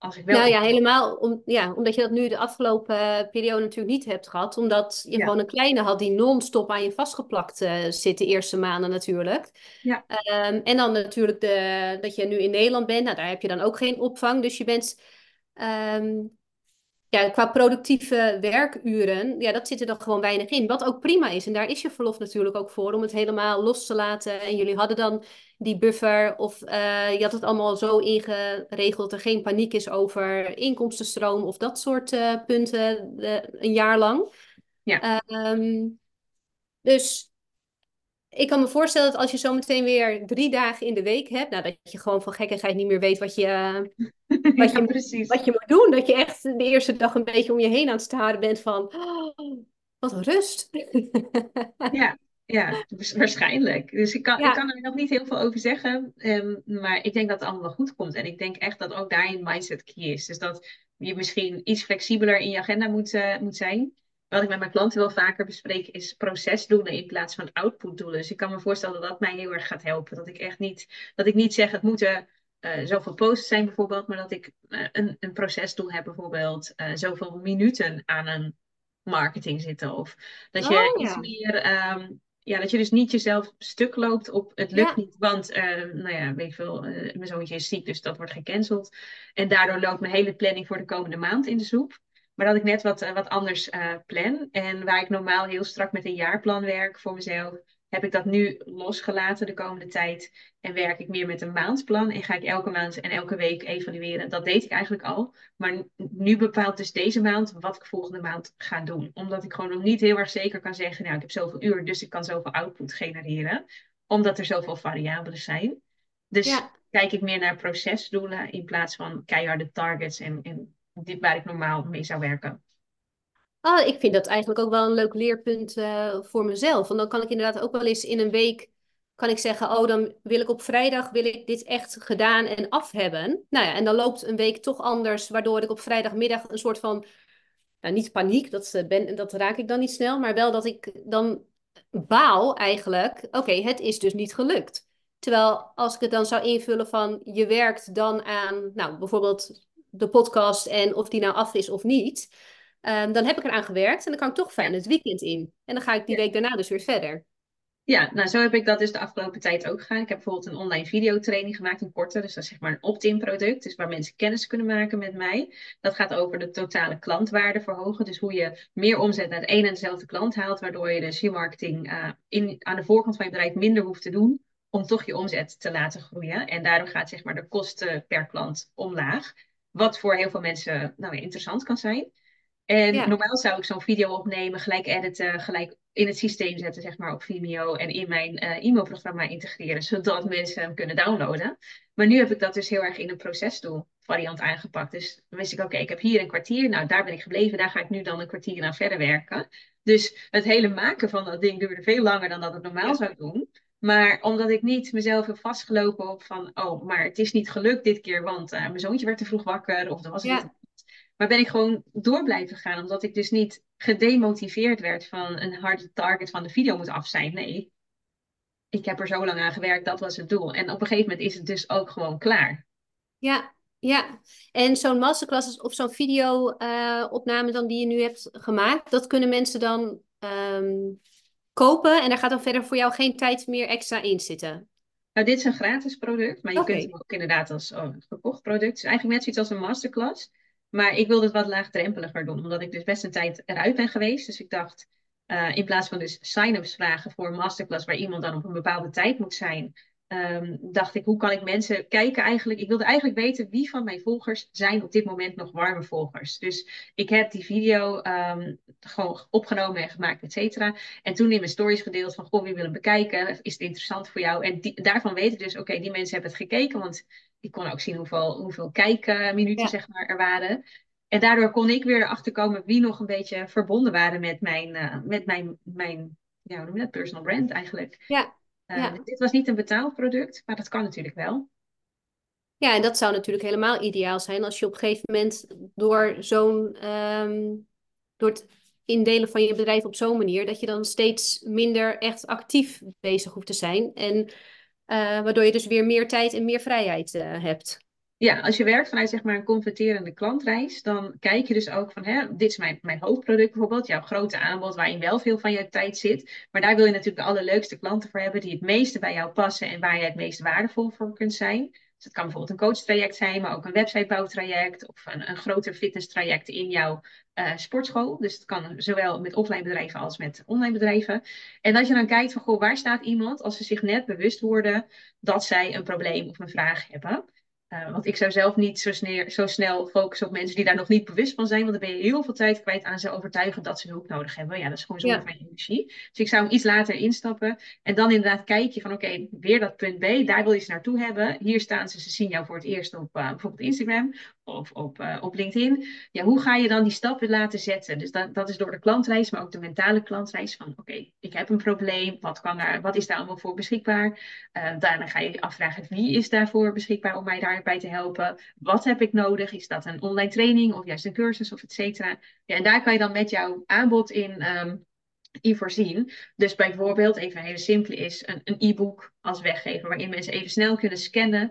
Als ik wel nou ja, helemaal. Om, ja, omdat je dat nu de afgelopen periode natuurlijk niet hebt gehad. Omdat je gewoon een kleine had die non-stop aan je vastgeplakt uh, zit de eerste maanden natuurlijk. Ja. Um, en dan natuurlijk de, dat je nu in Nederland bent. Nou, daar heb je dan ook geen opvang. Dus je bent um, ja, qua productieve werkuren, ja, dat zit er dan gewoon weinig in. Wat ook prima is. En daar is je verlof natuurlijk ook voor om het helemaal los te laten. En jullie hadden dan die buffer of uh, je had het allemaal zo ingeregeld dat er geen paniek is over inkomstenstroom of dat soort uh, punten uh, een jaar lang. Ja. Um, dus ik kan me voorstellen dat als je zo meteen weer drie dagen in de week hebt, nou, dat je gewoon van gekkigheid niet meer weet wat je, wat, ja, je, wat je moet doen. Dat je echt de eerste dag een beetje om je heen aan het staren bent van, oh, wat rust. ja, ja, waarschijnlijk. Dus ik kan, ja. ik kan er nog niet heel veel over zeggen. Um, maar ik denk dat het allemaal wel goed komt. En ik denk echt dat ook daarin mindset key is. Dus dat je misschien iets flexibeler in je agenda moet, uh, moet zijn wat ik met mijn klanten wel vaker bespreek, is procesdoelen in plaats van outputdoelen. Dus ik kan me voorstellen dat dat mij heel erg gaat helpen. Dat ik echt niet, dat ik niet zeg het moeten uh, zoveel posts zijn bijvoorbeeld, maar dat ik uh, een, een procesdoel heb bijvoorbeeld uh, zoveel minuten aan een marketing zitten. Of dat je oh, iets ja. meer, um, ja, dat je dus niet jezelf stuk loopt op het lukt ja. niet, want nou ja, weet je veel, mijn zoontje is ziek, dus dat wordt gecanceld. En daardoor loopt mijn hele planning voor de komende maand in de soep. Maar dat ik net wat, wat anders uh, plan. En waar ik normaal heel strak met een jaarplan werk voor mezelf, heb ik dat nu losgelaten de komende tijd. En werk ik meer met een maandplan. En ga ik elke maand en elke week evalueren. Dat deed ik eigenlijk al. Maar nu bepaalt dus deze maand wat ik volgende maand ga doen. Omdat ik gewoon nog niet heel erg zeker kan zeggen, nou ik heb zoveel uur, dus ik kan zoveel output genereren. Omdat er zoveel variabelen zijn. Dus ja. kijk ik meer naar procesdoelen in plaats van keiharde targets en, en dit waar ik normaal mee zou werken. Ah, ik vind dat eigenlijk ook wel een leuk leerpunt uh, voor mezelf. Want dan kan ik inderdaad ook wel eens in een week kan ik zeggen, oh, dan wil ik op vrijdag wil ik dit echt gedaan en af hebben. Nou ja, en dan loopt een week toch anders, waardoor ik op vrijdagmiddag een soort van, nou, niet paniek, dat, eh, ben, dat raak ik dan niet snel, maar wel dat ik dan baal eigenlijk, oké, het is dus niet gelukt. Terwijl als ik het dan zou invullen van, je werkt dan aan, nou, bijvoorbeeld de podcast en of die nou af is of niet. Um, dan heb ik eraan gewerkt en dan kan ik toch fijn het weekend in. En dan ga ik die week daarna dus weer verder. Ja, nou zo heb ik dat dus de afgelopen tijd ook gedaan. Ik heb bijvoorbeeld een online videotraining gemaakt, een korte. Dus dat is zeg maar een opt-in product. Dus waar mensen kennis kunnen maken met mij. Dat gaat over de totale klantwaarde verhogen. Dus hoe je meer omzet naar de een en dezelfde klant haalt. Waardoor je dus je marketing uh, in, aan de voorkant van je bedrijf minder hoeft te doen. Om toch je omzet te laten groeien. En daardoor gaat zeg maar de kosten per klant omlaag. Wat voor heel veel mensen nou, interessant kan zijn. En ja. normaal zou ik zo'n video opnemen, gelijk editen, gelijk in het systeem zetten, zeg maar, op Vimeo en in mijn uh, e-mailprogramma integreren, zodat mensen hem kunnen downloaden. Maar nu heb ik dat dus heel erg in een procesdoel variant aangepakt. Dus dan wist ik, oké, okay, ik heb hier een kwartier, nou daar ben ik gebleven, daar ga ik nu dan een kwartier aan verder werken. Dus het hele maken van dat ding duurde veel langer dan dat het normaal ja. zou doen. Maar omdat ik niet mezelf heb vastgelopen op van, oh, maar het is niet gelukt dit keer, want uh, mijn zoontje werd te vroeg wakker of er was ja. Maar ben ik gewoon door blijven gaan, omdat ik dus niet gedemotiveerd werd van een harde target van de video moet af zijn. Nee, ik heb er zo lang aan gewerkt, dat was het doel. En op een gegeven moment is het dus ook gewoon klaar. Ja, ja. En zo'n masterclass of zo'n video-opname uh, dan die je nu hebt gemaakt, dat kunnen mensen dan um, kopen en daar gaat dan verder voor jou geen tijd meer extra in zitten. Nou, dit is een gratis product, maar je kunt hem ook inderdaad als oh, verkocht product. Het is eigenlijk net zoiets als een masterclass. Maar ik wilde het wat laagdrempeliger doen, omdat ik dus best een tijd eruit ben geweest. Dus ik dacht, uh, in plaats van dus sign-ups vragen voor een masterclass waar iemand dan op een bepaalde tijd moet zijn, um, dacht ik, hoe kan ik mensen kijken eigenlijk? Ik wilde eigenlijk weten wie van mijn volgers zijn op dit moment nog warme volgers. Dus ik heb die video um, gewoon opgenomen en gemaakt, et cetera. En toen in mijn stories gedeeld van, goh, wie willen bekijken? Is het interessant voor jou? En die, daarvan weet ik dus, oké, die mensen hebben het gekeken, want ik kon ook zien hoeveel, hoeveel kijkminuten, zeg maar, er waren. En daardoor kon ik weer erachter komen wie nog een beetje verbonden waren met mijn, uh, met mijn, mijn ja, hoe noem je dat, personal brand eigenlijk. Ja. Uh, Dit was niet een betaalproduct, maar dat kan natuurlijk wel. Ja, en dat zou natuurlijk helemaal ideaal zijn als je op een gegeven moment door zo'n um, door het indelen van je bedrijf op zo'n manier, dat je dan steeds minder echt actief bezig hoeft te zijn. En uh, waardoor je dus weer meer tijd en meer vrijheid uh, hebt. Ja, als je werkt vanuit zeg maar een converterende klantreis, dan kijk je dus ook van, hè, dit is mijn, mijn hoofdproduct bijvoorbeeld, jouw grote aanbod waarin wel veel van je tijd zit. Maar daar wil je natuurlijk de allerleukste klanten voor hebben die het meeste bij jou passen en waar je het meest waardevol voor kunt zijn. Dus het kan bijvoorbeeld een coachtraject zijn, maar ook een websitebouwtraject of een, een groter fitnesstraject in jouw uh, sportschool. Dus het kan zowel met offline bedrijven als met online bedrijven. En als je dan kijkt van, goh, waar staat iemand als ze zich net bewust worden dat zij een probleem of een vraag hebben. Uh, want ik zou zelf niet zo, sneer, zo, snel focussen op mensen die daar nog niet bewust van zijn. Want dan ben je heel veel tijd kwijt aan ze overtuigen dat ze hulp nodig hebben. Ja, dat is gewoon zonde ja. van je energie. Dus ik zou hem iets later instappen. En dan inderdaad kijk je van oké, okay, weer dat punt B. Daar wil je ze naartoe hebben. Hier staan ze, ze zien jou voor het eerst op uh, bijvoorbeeld Instagram of op, uh, op LinkedIn. Ja, hoe ga je dan die stappen laten zetten? Dus dat, dat is door de klantreis, maar ook de mentale klantreis. Van oké, ik heb een probleem. Wat, kan daar, wat is daar allemaal voor beschikbaar? daarna ga je afvragen wie is daarvoor beschikbaar om mij daar bij te helpen. Wat heb ik nodig? Is dat een online training of juist een cursus of et cetera? Ja, en daar kan je dan met jouw aanbod in, um, in voorzien. Dus bijvoorbeeld, even een hele simpele is, een e-book als weggever, waarin mensen even snel kunnen scannen.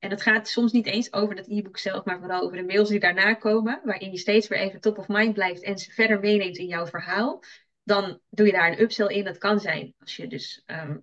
En het gaat soms niet eens over dat e-book zelf, maar vooral over de mails die daarna komen, waarin je steeds weer even top of mind blijft en ze verder meeneemt in jouw verhaal. Dan doe je daar een upsell in. Dat kan zijn als je dus um,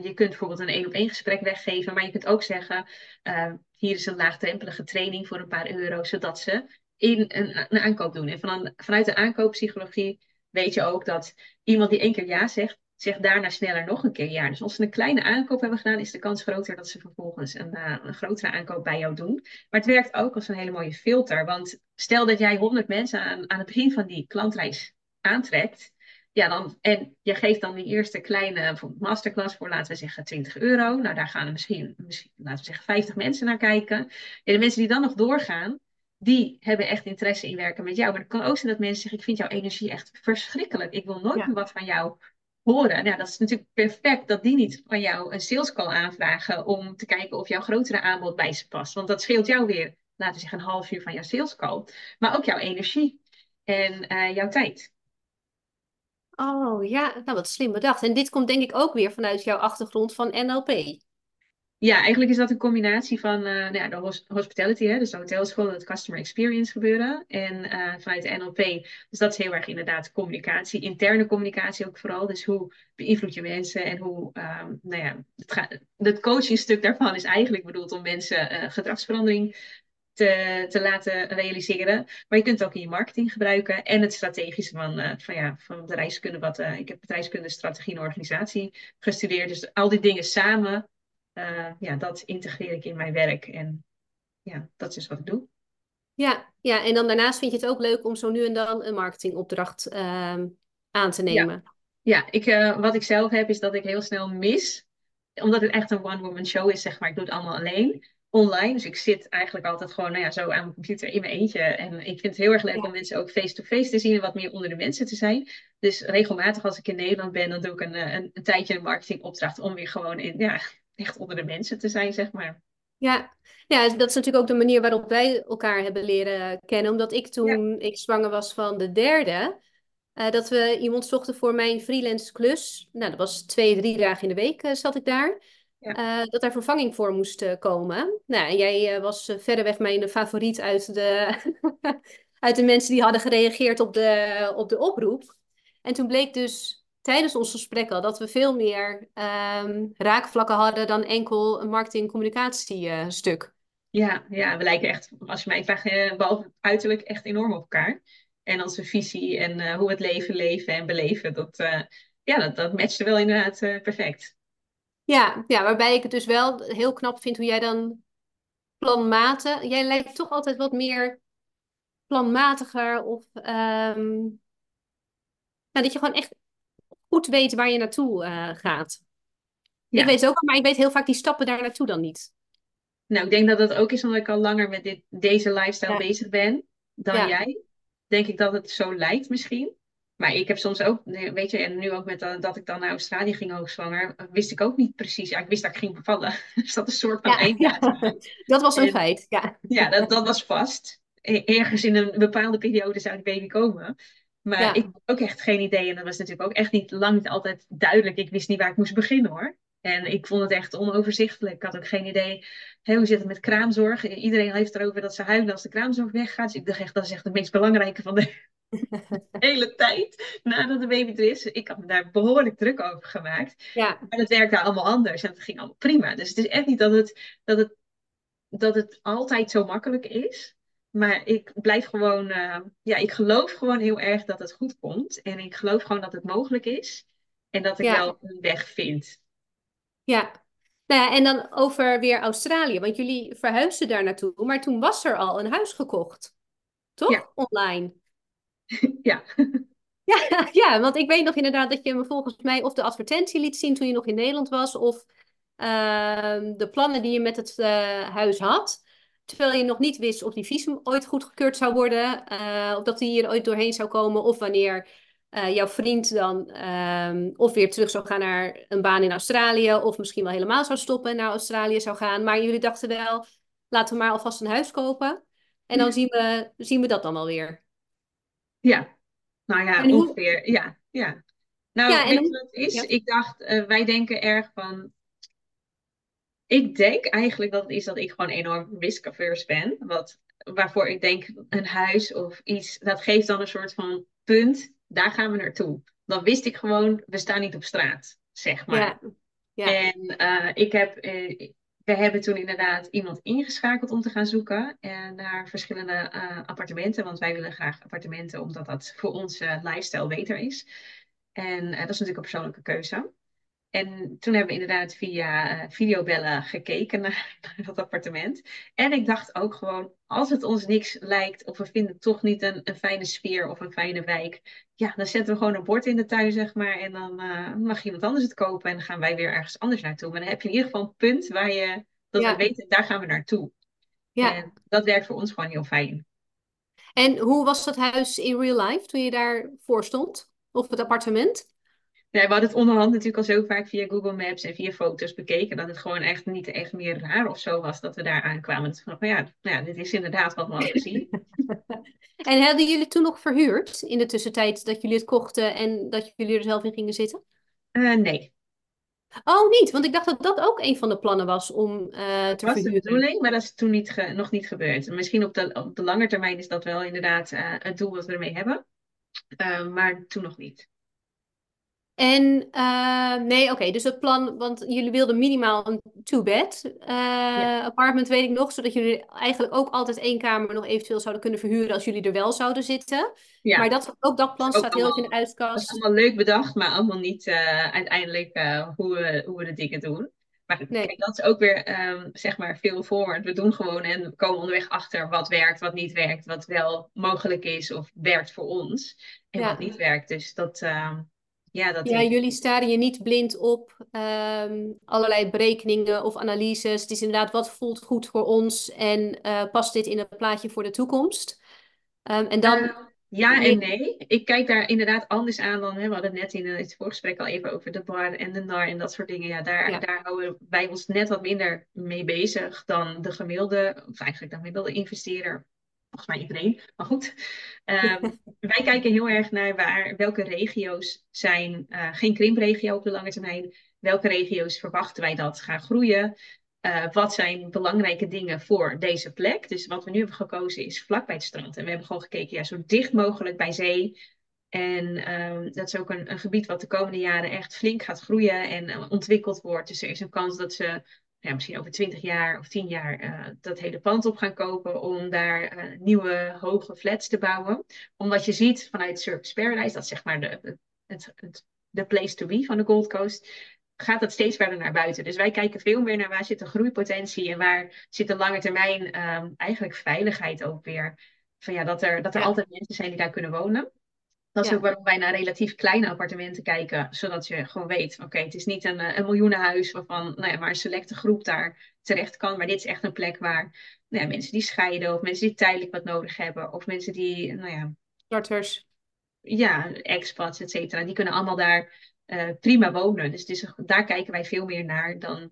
je kunt bijvoorbeeld een één op één gesprek weggeven, maar je kunt ook zeggen, uh, hier is een laagdrempelige training voor een paar euro, zodat ze in een, aankoop doen. En van, vanuit de aankooppsychologie weet je ook dat iemand die één keer ja zegt, zegt daarna sneller nog een keer ja. Dus als ze een kleine aankoop hebben gedaan, is de kans groter dat ze vervolgens een, uh, een grotere aankoop bij jou doen. Maar het werkt ook als een hele mooie filter. Want stel dat jij 100 mensen aan, aan het begin van die klantreis aantrekt, ja, dan, en je geeft dan die eerste kleine masterclass voor, laten we zeggen, 20 euro. Nou, daar gaan er misschien, misschien laten we zeggen, 50 mensen naar kijken. En de mensen die dan nog doorgaan, die hebben echt interesse in werken met jou. Maar het kan ook zijn dat mensen zeggen, ik vind jouw energie echt verschrikkelijk. Ik wil nooit ja. meer wat van jou horen. Nou, dat is natuurlijk perfect dat die niet van jou een sales call aanvragen om te kijken of jouw grotere aanbod bij ze past. Want dat scheelt jou weer, laten we zeggen, een half uur van jouw sales call. Maar ook jouw energie en uh, jouw tijd. Oh ja, nou wat slim bedacht. En dit komt denk ik ook weer vanuit jouw achtergrond van NLP. Ja, eigenlijk is dat een combinatie van uh, nou ja, de hospitality, hè, dus de hotelschool, het customer experience gebeuren. En uh, vanuit de NLP, dus dat is heel erg inderdaad communicatie, interne communicatie ook vooral. Dus hoe beïnvloed je mensen en hoe, um, nou ja, het, het coachingstuk daarvan is eigenlijk bedoeld om mensen uh, gedragsverandering te, te laten realiseren. Maar je kunt het ook in je marketing gebruiken. En het strategische van, uh, van, ja, van bedrijfskunde. Wat, ik heb bedrijfskunde, strategie en organisatie gestudeerd. Dus al die dingen samen, uh, ja, dat integreer ik in mijn werk. En ja, dat is dus wat ik doe. Ja, ja, en dan daarnaast vind je het ook leuk om zo nu en dan een marketingopdracht ehm, aan te nemen. Ja, ja ik, wat ik zelf heb is dat ik heel snel mis. Omdat het echt een one-woman show is, zeg maar. Ik doe het allemaal alleen online. Dus ik zit eigenlijk altijd gewoon nou ja, zo aan mijn computer in mijn eentje. En ik vind het heel erg leuk om mensen ook face-to-face te zien en wat meer onder de mensen te zijn. Dus regelmatig als ik in Nederland ben, dan doe ik een, een, een tijdje een marketingopdracht om weer gewoon in, ja, echt onder de mensen te zijn, zeg maar. Ja. ja, dat is natuurlijk ook de manier waarop wij elkaar hebben leren kennen. Omdat ik toen ik zwanger was van de derde, uh, dat we iemand zochten voor mijn freelance klus. Nou, dat was twee, drie dagen in de week uh, zat ik daar. Ja. Uh, dat daar vervanging voor moest komen. Nou, jij was verreweg mijn favoriet uit de, uit de mensen die hadden gereageerd op de, op de oproep. En toen bleek dus tijdens ons gesprek al dat we veel meer um, raakvlakken hadden dan enkel een marketing-communicatiestuk. ja, ja, we lijken echt, als je mij vraagt, behalve uiterlijk echt enorm op elkaar. En onze visie en uh, hoe we het leven leven en beleven, dat, uh, ja, dat, dat matchte wel inderdaad uh, perfect. Ja, ja, waarbij ik het dus wel heel knap vind hoe jij dan planmatig... Jij lijkt toch altijd wat meer planmatiger of... Um, nou, dat je gewoon echt goed weet waar je naartoe gaat. Ja. Ik weet het ook, maar ik weet heel vaak die stappen daar naartoe dan niet. Nou, ik denk dat dat ook is omdat ik al langer met dit, deze lifestyle ja. bezig ben dan ja. jij denk ik dat het zo lijkt misschien. Maar ik heb soms ook, weet je, en nu ook met dat ik dan naar Australië ging hoogzwanger, wist ik ook niet precies. Ja, ik wist dat ik ging bevallen. Dus dat is een soort van ja, ja. Dat was een feit, ja. Ja, dat, dat was vast. E-, ergens in een bepaalde periode zou die baby komen. Maar ik had ook echt geen idee. En dat was natuurlijk ook echt niet lang niet altijd duidelijk. Ik wist niet waar ik moest beginnen hoor. En ik vond het echt onoverzichtelijk. Ik had ook geen idee hoe zit het met kraamzorg. Iedereen heeft erover dat ze huilen als de kraamzorg weggaat. Dus ik dacht echt, dat is echt het meest belangrijke van de hele tijd nadat de baby er is. Ik had me daar behoorlijk druk over gemaakt. Ja. Maar het werkte allemaal anders en het ging allemaal prima. Dus het is echt niet dat het, dat het, dat het altijd zo makkelijk is. Maar ik blijf gewoon, uh, ja, ik geloof gewoon heel erg dat het goed komt. En ik geloof gewoon dat het mogelijk is. En dat ik wel een weg vind. Ja. Nou ja, en dan over weer Australië, want jullie verhuisden daar naartoe, maar toen was er al een huis gekocht, toch? Ja. Online. Ja. ja. Ja, want ik weet nog inderdaad dat je me volgens mij of de advertentie liet zien toen je nog in Nederland was, of uh, de plannen die je met het uh, huis had. Terwijl je nog niet wist of die visum ooit goedgekeurd zou worden, uh, of dat die hier ooit doorheen zou komen, of wanneer uh, jouw vriend dan um, of weer terug zou gaan naar een baan in Australië, of misschien wel helemaal zou stoppen en naar Australië zou gaan. Maar jullie dachten wel, laten we maar alvast een huis kopen. En dan zien we, zien we dat dan alweer. Ja, nou ja, ongeveer. Ja, ja. Nou, ja, weet je wat het is? Ja. Ik dacht, uh, wij denken erg van. Ik denk eigenlijk dat het is dat ik gewoon enorm risk-averse ben. Wat, waarvoor ik denk, een huis of iets, dat geeft dan een soort van punt daar gaan we naartoe. Dan wist ik gewoon, we staan niet op straat, zeg maar. Ja. ja. En uh, ik heb, uh, we hebben toen inderdaad iemand ingeschakeld om te gaan zoeken uh, naar verschillende appartementen. Want wij willen graag appartementen, omdat dat voor onze lifestyle beter is. En dat is natuurlijk een persoonlijke keuze. En toen hebben we inderdaad via uh, videobellen gekeken naar, naar, dat appartement. En ik dacht ook gewoon, als het ons niks lijkt of we vinden toch niet een, een fijne sfeer of een fijne wijk, ja, dan zetten we gewoon een bord in de tuin, zeg maar. En dan uh, mag iemand anders het kopen en dan gaan wij weer ergens anders naartoe. Maar dan heb je in ieder geval een punt waar je, dat ja. we weten, daar gaan we naartoe. Ja. En dat werkt voor ons gewoon heel fijn. En hoe was dat huis in real life toen je daar voor stond? Of het appartement? Ja, we hadden het onderhand natuurlijk al zo vaak via Google Maps en via foto's bekeken. Dat het gewoon echt niet echt meer raar of zo was dat we daar aankwamen. Dus van, ja, nou ja, dit is inderdaad wat we hadden gezien. en hadden jullie toen nog verhuurd in de tussentijd dat jullie het kochten en dat jullie er zelf in gingen zitten? Uh, nee. Oh, niet? Want ik dacht dat dat ook een van de plannen was om uh, te was verhuren. de bedoeling, maar dat is toen niet ge, nog niet gebeurd. Misschien op de, op de lange termijn is dat wel inderdaad uh, het doel wat we ermee hebben. maar toen nog niet. En uh, nee, oké, okay, dus het plan, want jullie wilden minimaal een two-bed uh, ja. apartment, weet ik nog, zodat jullie eigenlijk ook altijd één kamer nog eventueel zouden kunnen verhuren als jullie er wel zouden zitten. Ja. Maar dat, ook dat plan ook staat heel erg in de uitkast. Dat is allemaal leuk bedacht, maar allemaal niet uh, uiteindelijk hoe, we, hoe we de dingen doen. Maar nee. kijk, dat is ook weer, um, zeg maar, veel forward. We doen gewoon en we komen onderweg achter wat werkt, wat niet werkt, wat wel mogelijk is of werkt voor ons en ja. wat niet werkt. Dus dat, uh, ja, dat Ja, jullie staren je niet blind op ehm, allerlei berekeningen of analyses. Het is inderdaad wat voelt goed voor ons en eh, past dit in het plaatje voor de toekomst? Ehm, en dan. Uh, ja en nee. Ik kijk daar inderdaad anders aan dan, hè, we hadden het net in het voorgesprek al even over de bar en de nar en dat soort dingen. Ja, daar, daar houden wij ons net wat minder mee bezig dan de gemiddelde, of eigenlijk de gemiddelde investeerder volgens mij iedereen, maar goed. Ehm, wij kijken heel erg naar waar, welke regio's zijn uh, geen krimpregio op de lange termijn. Welke regio's verwachten wij dat gaan groeien? Uh, wat zijn belangrijke dingen voor deze plek? Dus wat we nu hebben gekozen is vlakbij het strand. En we hebben gewoon gekeken, ja, zo dicht mogelijk bij zee. En um, dat is ook een, een, gebied wat de komende jaren echt flink gaat groeien en uh, ontwikkeld wordt. Dus er is een kans dat ze ja, misschien over twintig jaar of tien jaar uh, dat hele pand op gaan kopen om daar uh, nieuwe hoge flats te bouwen. Omdat je ziet vanuit Surface Paradise, dat is zeg maar de, het, het, de place to be van de Gold Coast, gaat dat steeds verder naar buiten. Dus wij kijken veel meer naar waar zit de groeipotentie en waar zit de lange termijn um, eigenlijk veiligheid ook weer. Van ja, dat er, dat er ja. altijd mensen zijn die daar kunnen wonen. Dat is ja. ook waarom wij naar relatief kleine appartementen kijken, zodat je gewoon weet, oké, okay, het is niet een, eh, een miljoenenhuis waarvan nou ja, maar een selecte groep daar terecht kan, maar dit is echt een plek waar nou ja, mensen die scheiden of mensen die tijdelijk wat nodig hebben of mensen die, nou ja... Starters. Ja, expats, et cetera, die kunnen allemaal daar uh, prima wonen. Dus is, daar kijken wij veel meer naar dan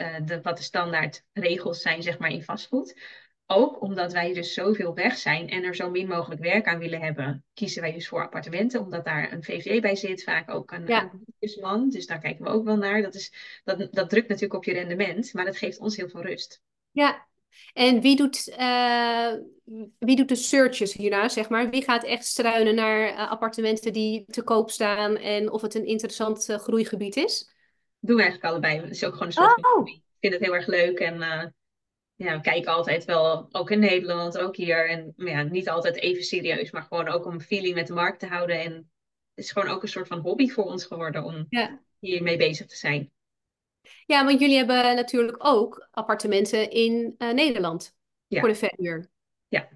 uh, de, wat de standaard regels zijn, zeg maar, in vastgoed. Ook omdat wij dus zoveel weg zijn en er zo min mogelijk werk aan willen hebben, kiezen wij dus voor appartementen, omdat daar een VVE bij zit, vaak ook een, ja. een. Dus daar kijken we ook wel naar. Dat, is, dat, dat drukt natuurlijk op je rendement, maar dat geeft ons heel veel rust. Ja, en wie doet, uh, wie doet de searches hierna, zeg maar? Wie gaat echt struinen naar uh, appartementen die te koop staan en of het een interessant uh, groeigebied is? Doen we eigenlijk allebei. Het is ook gewoon een soort oh. Ik vind het heel erg leuk en ja, we kijken altijd wel, ook in Nederland, ook hier. En ja, niet altijd even serieus, maar gewoon ook om feeling met de markt te houden. En het is gewoon ook een soort van hobby voor ons geworden om ja. hiermee bezig te zijn. Ja, want jullie hebben natuurlijk ook appartementen in uh, Nederland ja. voor de verhuur. Ja.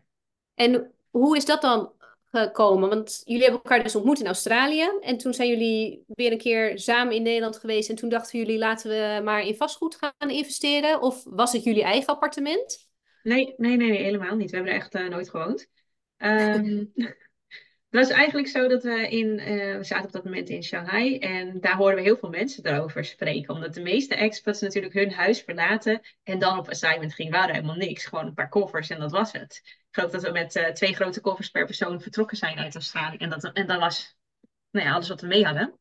En hoe is dat dan gekomen? Want jullie hebben elkaar dus ontmoet in Australië. En toen zijn jullie weer een keer samen in Nederland geweest. En toen dachten jullie, laten we maar in vastgoed gaan investeren. Of was het jullie eigen appartement? Nee, nee, nee, nee helemaal niet. We hebben er echt uh, nooit gewoond. Um, het was eigenlijk zo dat we in, uh, we zaten op dat moment in Shanghai en daar hoorden we heel veel mensen daarover spreken. Omdat de meeste expats natuurlijk hun huis verlaten en dan op assignment gingen. We hadden helemaal niks, gewoon een paar koffers en dat was het. Ik geloof dat we met uh, twee grote koffers per persoon vertrokken zijn uit Australië. En dat, en dat was nou ja, alles wat we mee hadden.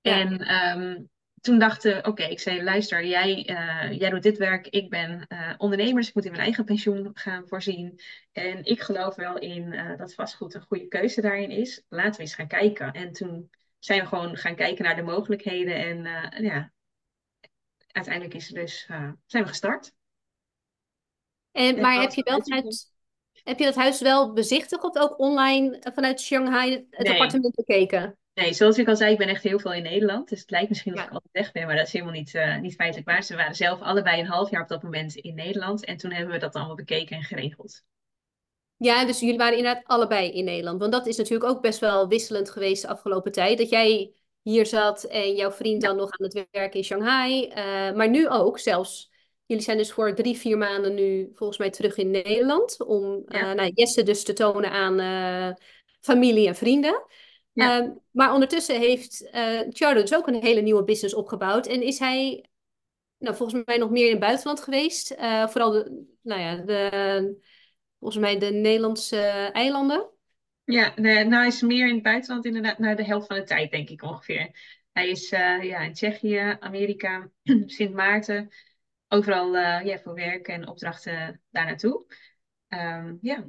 Ja. En um, toen dachten, oké, okay, ik zei, luister, jij, uh, jij doet dit werk, ik ben uh, ondernemer, dus ik moet in mijn eigen pensioen gaan voorzien. En ik geloof wel in uh, dat vastgoed een goede keuze daarin is. Laten we eens gaan kijken. En toen zijn we gewoon gaan kijken naar de mogelijkheden en ja, uiteindelijk is er dus, zijn we gestart. En, maar heb je wel vanuit, heb je dat huis wel bezichtigd of ook online vanuit Shanghai het nee. appartement bekeken? Nee, zoals ik al zei, ik ben echt heel veel in Nederland. Dus het lijkt misschien ja. ik altijd weg ben, maar dat is helemaal niet, uh, niet feitelijk waar. Ze waren zelf allebei een half jaar op dat moment in Nederland. En toen hebben we dat allemaal bekeken en geregeld. Ja, dus jullie waren inderdaad allebei in Nederland. Want dat is natuurlijk ook best wel wisselend geweest de afgelopen tijd. Dat jij hier zat en jouw vriend ja. dan nog aan het werk in Shanghai. Uh, maar nu ook zelfs. Jullie zijn dus voor drie, vier maanden nu volgens mij terug in Nederland. Om ja. uh, nou, Jesse dus te tonen aan familie en vrienden. Ja. Um, maar ondertussen heeft uh, Charlo dus ook een hele nieuwe business opgebouwd. En is hij nou, volgens mij nog meer in het buitenland geweest. Uh, vooral de, nou ja, de, volgens mij de Nederlandse eilanden. Ja, nee, nou hij is meer in het buitenland inderdaad naar de helft van de tijd, denk ik ongeveer. Hij is uh, ja, in Tsjechië, Amerika, Sint Maarten. Overal ja, voor werk en opdrachten daar naartoe. Um, ja,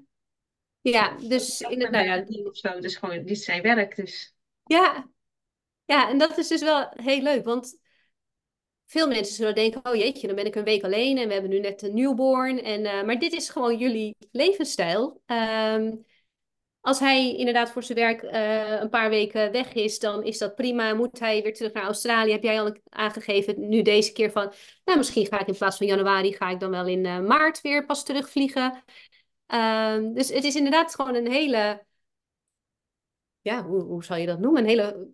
ja, dus inderdaad. Nou ja, of zo. Dus gewoon, dit is zijn werk. Dus. Ja. ja, en dat is dus wel heel leuk. Want veel mensen zullen denken: oh jeetje, dan ben ik een week alleen en we hebben nu net een newborn. En, uh, maar dit is gewoon jullie levensstijl. Um, als hij inderdaad voor zijn werk uh, een paar weken weg is, dan is dat prima. Moet hij weer terug naar Australië? Heb jij al aangegeven nu deze keer van, nou misschien ga ik in plaats van januari, ga ik dan wel in uh, maart weer pas terugvliegen. Um, dus het is inderdaad gewoon een hele, ja, hoe, hoe zal je dat noemen? Een hele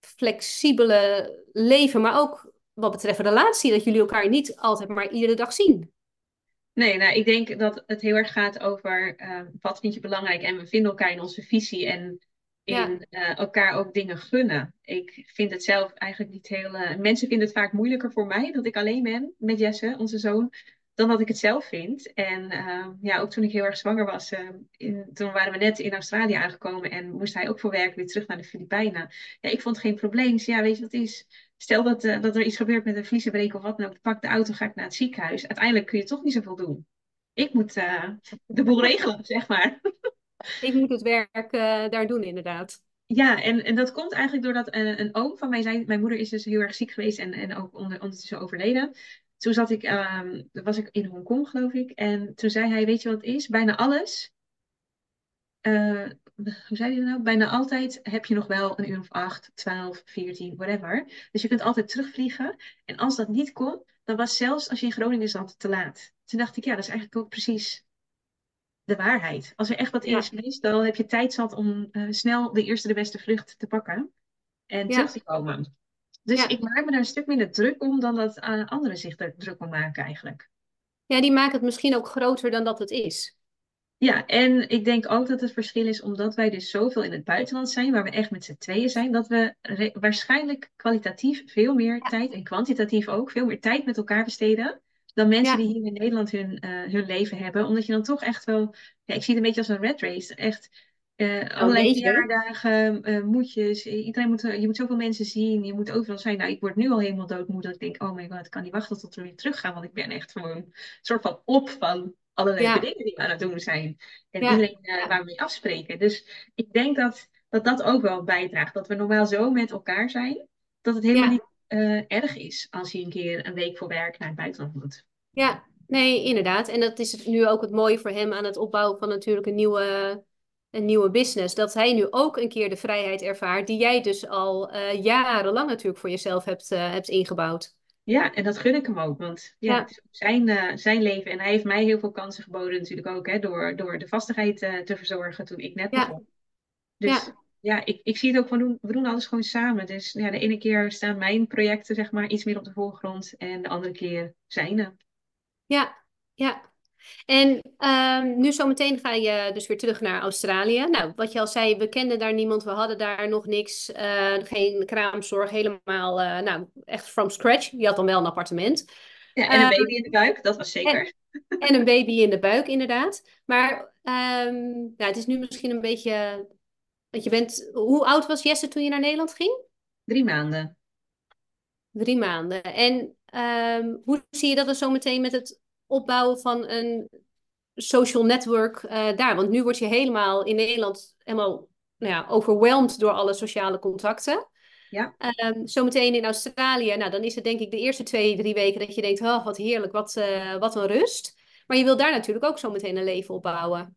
flexibele leven, maar ook wat betreft relatie, dat jullie elkaar niet altijd maar iedere dag zien. Nee, nou, ik denk dat het heel erg gaat over uh, wat vind je belangrijk en we vinden elkaar in onze visie en in uh, elkaar ook dingen gunnen. Ik vind het zelf eigenlijk niet heel. Uh, mensen vinden het vaak moeilijker voor mij dat ik alleen ben met Jesse, onze zoon, dan dat ik het zelf vind. En uh, ja, ook toen ik heel erg zwanger was, in, toen waren we net in Australië aangekomen en moest hij ook voor werk weer terug naar de Filipijnen. Ja, ik vond geen probleem. Dus ja, weet je wat is? Stel dat, dat er iets gebeurt met een vliezenbreek of wat dan ook, pak de auto, ga ik naar het ziekenhuis. Uiteindelijk kun je toch niet zoveel doen. Ik moet de boel regelen, zeg maar. Ik moet het werk uh, daar doen, inderdaad. Ja, en, en dat komt eigenlijk doordat een, een oom van mij zei... Mijn moeder is dus heel erg ziek geweest en, en ook onder, ondertussen overleden. Toen zat ik, uh, was ik in Hongkong, geloof ik. En toen zei hij, weet je wat het is? Bijna alles... Uh, hoe zei hij nou? Bijna altijd heb je nog wel een uur of acht, twaalf, veertien, whatever. Dus je kunt altijd terugvliegen. En als dat niet kon, dan was zelfs als je in Groningen zat te laat. Toen dacht ik, ja, dat is eigenlijk ook precies de waarheid. Als er echt wat is, meestal heb je tijd zat om uh, snel de eerste de beste vlucht te pakken en terug te komen. Dus ik maak me daar een stuk minder druk om dan dat uh, anderen zich er druk om maken eigenlijk. Ja, die maken het misschien ook groter dan dat het is. Ja, en ik denk ook dat het verschil is omdat wij dus zoveel in het buitenland zijn, waar we echt met z'n tweeën zijn, dat we waarschijnlijk kwalitatief veel meer tijd en kwantitatief ook veel meer tijd met elkaar besteden dan mensen die hier in Nederland hun, uh, hun leven hebben. Omdat je dan toch echt wel, ja, ik zie het een beetje als een red race. Echt uh, allerlei verjaardagen, uh, moedjes. Iedereen moet, je moet zoveel mensen zien. Je moet overal zijn. Nou, ik word nu al helemaal doodmoe. Dat ik denk, oh my god, ik kan niet wachten tot we weer teruggaan. Want ik ben echt gewoon een soort van op van allerlei dingen die we aan het doen zijn. En ja. iedereen waar we mee afspreken. Dus ik denk dat, dat dat ook wel bijdraagt. Dat we normaal zo met elkaar zijn. Dat het helemaal niet erg is als je een keer een week voor werk naar het buitenland moet. Ja, nee, inderdaad. En dat is nu ook het mooie voor hem aan het opbouwen van natuurlijk een nieuwe, een nieuwe business. Dat hij nu ook een keer de vrijheid ervaart die jij dus al uh, jarenlang natuurlijk voor jezelf hebt, uh, hebt ingebouwd. Ja, en dat gun ik hem ook. Want ja, ja. het is zijn, uh, zijn leven. En hij heeft mij heel veel kansen geboden natuurlijk ook. Hè, door, door de vastigheid te verzorgen toen ik net begon. Dus ja ja, ik, ik zie het ook van doen, we doen alles gewoon samen. Dus ja, de ene keer staan mijn projecten zeg maar iets meer op de voorgrond en de andere keer zijne. Ja, ja. En um, nu zometeen ga je dus weer terug naar Australië. Nou, wat je al zei, we kenden daar niemand, we hadden daar nog niks, uh, geen kraamzorg, helemaal, uh, nou, echt from scratch. Je had dan wel een appartement. Ja, en een baby in de buik, dat was zeker. En, en een baby in de buik, inderdaad. Maar um, nou, het is nu misschien een beetje want je bent, hoe oud was Jesse toen je naar Nederland ging? Drie maanden. Drie maanden. En um, hoe zie je dat dan zo meteen met het opbouwen van een social network uh, daar? Want nu word je helemaal in Nederland helemaal nou ja, overwhelmed door alle sociale contacten. Ja. Um, zometeen in Australië, nou dan is het denk ik de eerste twee, drie weken dat je denkt, oh wat heerlijk, wat, uh, wat een rust. Maar je wil daar natuurlijk ook zo meteen een leven opbouwen.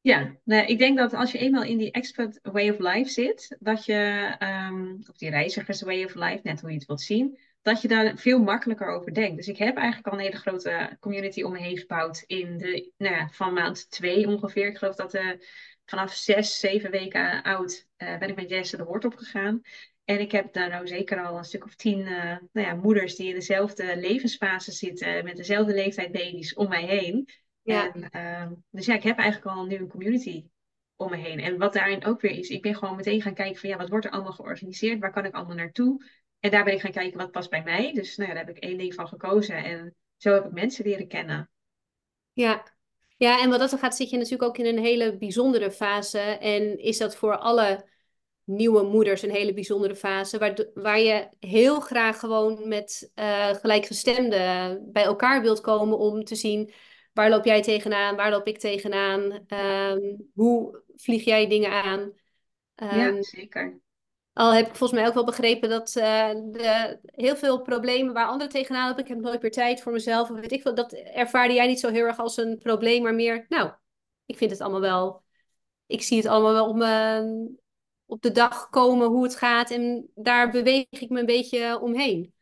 Ja, nou, ik denk dat als je eenmaal in die expert way of life zit, dat je, um, of die reizigers way of life, net hoe je het wilt zien, dat je daar veel makkelijker over denkt. Dus ik heb eigenlijk al een hele grote community om me heen gebouwd in de, nou ja, van maand twee ongeveer. Ik geloof dat uh, vanaf zes, zeven weken oud uh, ben ik met Jesse de Hoort opgegaan. En ik heb daar nou zeker al een stuk of tien uh, nou ja, moeders die in dezelfde levensfase zitten, met dezelfde leeftijd baby's om mij heen. Ja. En, uh, dus ja, ik heb eigenlijk al nu een community om me heen. En wat daarin ook weer is, ik ben gewoon meteen gaan kijken van ja, wat wordt er allemaal georganiseerd? Waar kan ik allemaal naartoe? En daar ben ik gaan kijken wat past bij mij. Dus nou ja, daar heb ik één ding van gekozen. En zo heb ik mensen leren kennen. Ja, ja en wat dat gaat, zit je natuurlijk ook in een hele bijzondere fase. En is dat voor alle nieuwe moeders een hele bijzondere fase. Waar, waar je heel graag gewoon met uh, gelijkgestemden bij elkaar wilt komen om te zien Waar loop jij tegenaan? Waar loop ik tegenaan? Um, hoe vlieg jij dingen aan? Um, ja, zeker. Al heb ik volgens mij ook wel begrepen dat uh, de, heel veel problemen waar anderen tegenaan lopen, ik heb nooit meer tijd voor mezelf, of weet ik veel, dat ervaarde jij niet zo heel erg als een probleem, maar meer, nou, ik vind het allemaal wel, ik zie het allemaal wel op, me, op de dag komen hoe het gaat en daar beweeg ik me een beetje omheen.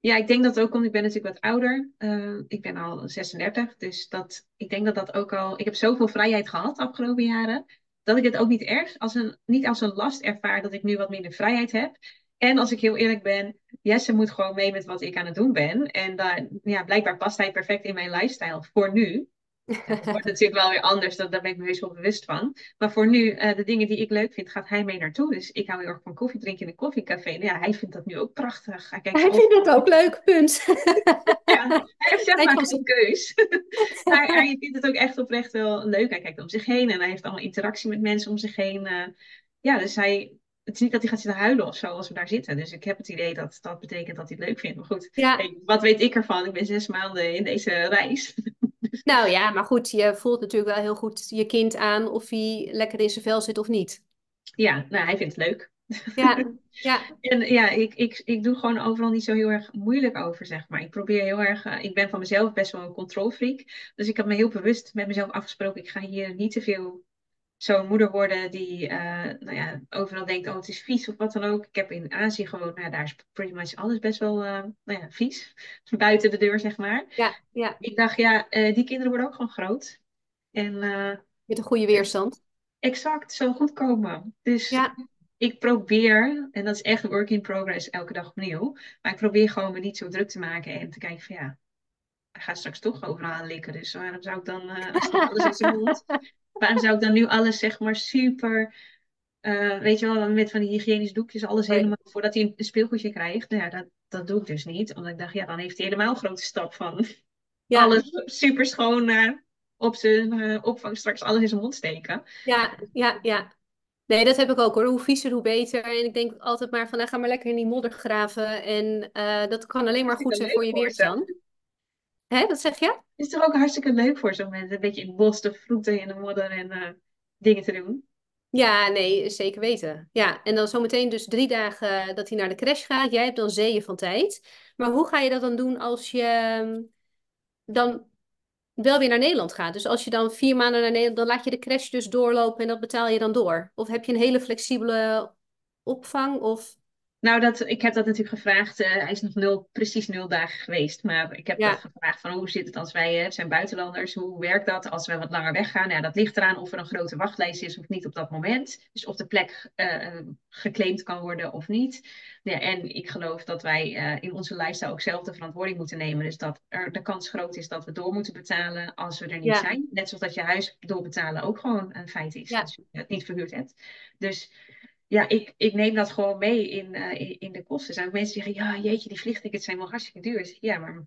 Ja, ik denk dat ook, want ik ben natuurlijk wat ouder. Uh, ik ben al 36, dus dat, ik denk dat dat ook al... Ik heb zoveel vrijheid gehad de afgelopen jaren, dat ik het ook niet erg, als een, niet als een last ervaar dat ik nu wat minder vrijheid heb. En als ik heel eerlijk ben, Jesse moet gewoon mee met wat ik aan het doen ben. En daar, ja, blijkbaar past hij perfect in mijn lifestyle voor nu. Het wordt natuurlijk wel weer anders, dat, daar ben ik me heus wel bewust van. Maar voor nu, uh, de dingen die ik leuk vind, gaat hij mee naartoe. Dus ik hou heel erg van koffie drinken in een koffiecafé. Nou ja, hij vindt dat nu ook prachtig. Hij, hij vindt het ook leuk, punt. ja, hij heeft zeg maar geen keus. maar hij vindt het ook echt oprecht wel leuk. Hij kijkt om zich heen en hij heeft allemaal interactie met mensen om zich heen. Uh, ja, dus hij, het is niet dat hij gaat zitten huilen of zo als we daar zitten. Dus ik heb het idee dat dat betekent dat hij het leuk vindt. Maar goed, ja. wat weet ik ervan? Ik ben zes maanden in deze reis. Nou ja, maar goed, je voelt natuurlijk wel heel goed je kind aan of hij lekker in zijn vel zit of niet. Ja, nou, hij vindt het leuk. Ja, ja. En ja, ik, ik, ik doe gewoon overal niet zo heel erg moeilijk over, zeg maar. Ik probeer heel erg, uh, ik ben van mezelf best wel een controlfreak. Dus ik heb me heel bewust met mezelf afgesproken, ik ga hier niet te veel zo'n moeder worden die uh, nou ja, overal denkt, oh het is vies of wat dan ook. Ik heb in Azië gewoon, nou, daar is pretty much alles best wel uh, nou ja, vies. Buiten de deur, zeg maar. Ja, ja. Ik dacht, ja, uh, die kinderen worden ook gewoon groot. En, Met een goede weerstand. Exact, zo goed komen. Dus ja. ik probeer, en dat is echt een work in progress elke dag opnieuw. Maar ik probeer gewoon me niet zo druk te maken en te kijken van ja, hij gaat straks toch overal likken. Dus waarom zou ik dan, alles in zijn mond waarom zou ik dan nu alles zeg maar super, uh, weet je wel, met van die hygiënische doekjes, alles helemaal voordat hij een speelgoedje krijgt. Nou ja, dat, dat doe ik dus niet. Omdat ik dacht, ja, dan heeft hij helemaal een grote stap van ja. alles super schoon uh, op zijn uh, opvang straks alles in zijn mond steken. Ja, ja, ja. Nee, dat heb ik ook hoor. Hoe viezer, hoe beter. En ik denk altijd maar van, nou, ga maar lekker in die modder graven. En dat kan alleen maar goed zijn voor je weerstand. Hè, dat zeg je? Het is toch ook hartstikke leuk voor zo'n mensen. Een beetje in het bos te vroeten in de modder en uh, dingen te doen. Ja, nee, zeker weten. Ja, en dan zometeen dus drie dagen dat hij naar de crash gaat. Jij hebt dan zeeën van tijd. Maar hoe ga je dat dan doen als je ehm, dan wel weer naar Nederland gaat? Dus als je dan vier maanden naar Nederland, dan laat je de crash dus doorlopen en dat betaal je dan door? Of heb je een hele flexibele opvang? Of... Nou, dat, ik heb dat natuurlijk gevraagd. Uh, hij is nog nul, precies nul dagen geweest. Maar ik heb dat gevraagd van hoe zit het als wij uh, zijn buitenlanders? Hoe werkt dat als we wat langer weggaan? Ja, dat ligt eraan of er een grote wachtlijst is of niet op dat moment. Dus of de plek uh, geclaimd kan worden of niet. Ja, en ik geloof dat wij in onze lifestyle ook zelf de verantwoording moeten nemen. Dus dat er de kans groot is dat we door moeten betalen als we er niet zijn. Net zoals dat je huis doorbetalen ook gewoon een feit is. Als je het niet verhuurd hebt. Dus ja, ik, ik neem dat gewoon mee in, uh, in, de kosten. Er zijn ook mensen die zeggen, ja, jeetje, die vliegtickets zijn wel hartstikke duur. Ja, maar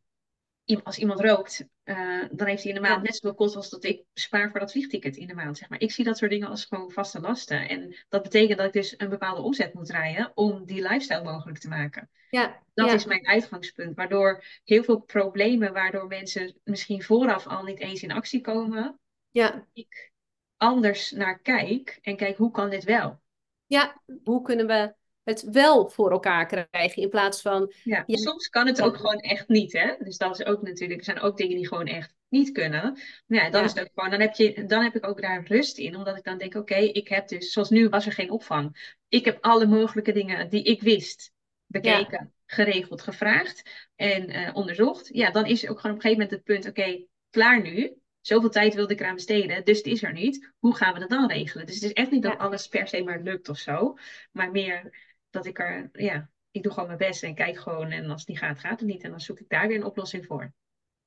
als iemand rookt, uh, dan heeft hij in de maand net zoveel kosten als dat ik spaar voor dat vliegticket in de maand. Zeg maar. Ik zie dat soort dingen als gewoon vaste lasten. En dat betekent dat ik dus een bepaalde omzet moet draaien om die lifestyle mogelijk te maken. Ja, dat ja. is mijn uitgangspunt. Waardoor heel veel problemen, waardoor mensen misschien vooraf al niet eens in actie komen, ja. ik anders naar kijk en kijk hoe kan dit wel. Ja, hoe kunnen we het wel voor elkaar krijgen in plaats van... Ja, soms kan het ook gewoon echt niet, hè. Dus dat is ook natuurlijk, er zijn ook dingen die gewoon echt niet kunnen. Ja, dan ja. is het ook gewoon, dan heb, je, dan heb ik ook daar rust in, omdat ik dan denk, oké, ik heb dus, zoals nu was er geen opvang. Ik heb alle mogelijke dingen die ik wist bekeken, ja. geregeld, gevraagd en uh, onderzocht. Ja, dan is ook gewoon op een gegeven moment het punt, oké, klaar nu. Zoveel tijd wilde ik eraan besteden, dus het is er niet. Hoe gaan we dat dan regelen? Dus het is echt niet dat ja. alles per se maar lukt of zo. Maar meer dat ik er, ja, ik doe gewoon mijn best en kijk gewoon. En als het niet gaat, gaat het niet. En dan zoek ik daar weer een oplossing voor.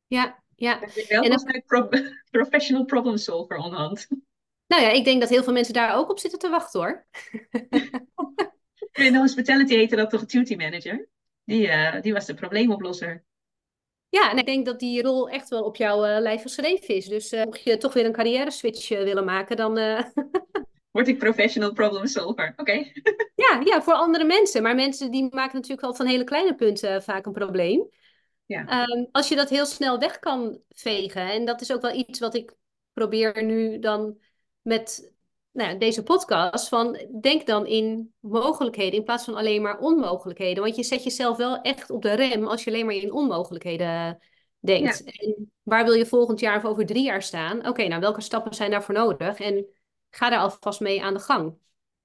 Ja, ja. Dat is wel en pro professional problem solver onderhand. Nou ja, ik denk dat heel veel mensen daar ook op zitten te wachten hoor. In hospitality heette dat toch duty manager? Die, uh, die was de probleemoplosser. Ja, en ik denk dat die rol echt wel op jouw uh, lijf geschreven is. Dus uh, mocht je toch weer een carrière switch uh, willen maken, dan. Word ik professional problem solver. Oké. Okay. ja, ja, voor andere mensen. Maar mensen die maken natuurlijk al van hele kleine punten vaak een probleem. Ja. Um, als je dat heel snel weg kan vegen. En dat is ook wel iets wat ik probeer nu dan met nou deze podcast van denk dan in mogelijkheden in plaats van alleen maar onmogelijkheden. Want je zet jezelf wel echt op de rem als je alleen maar in onmogelijkheden denkt. Ja. En waar wil je volgend jaar of over drie jaar staan? Oké, okay, nou welke stappen zijn daarvoor nodig? En ga daar alvast mee aan de gang.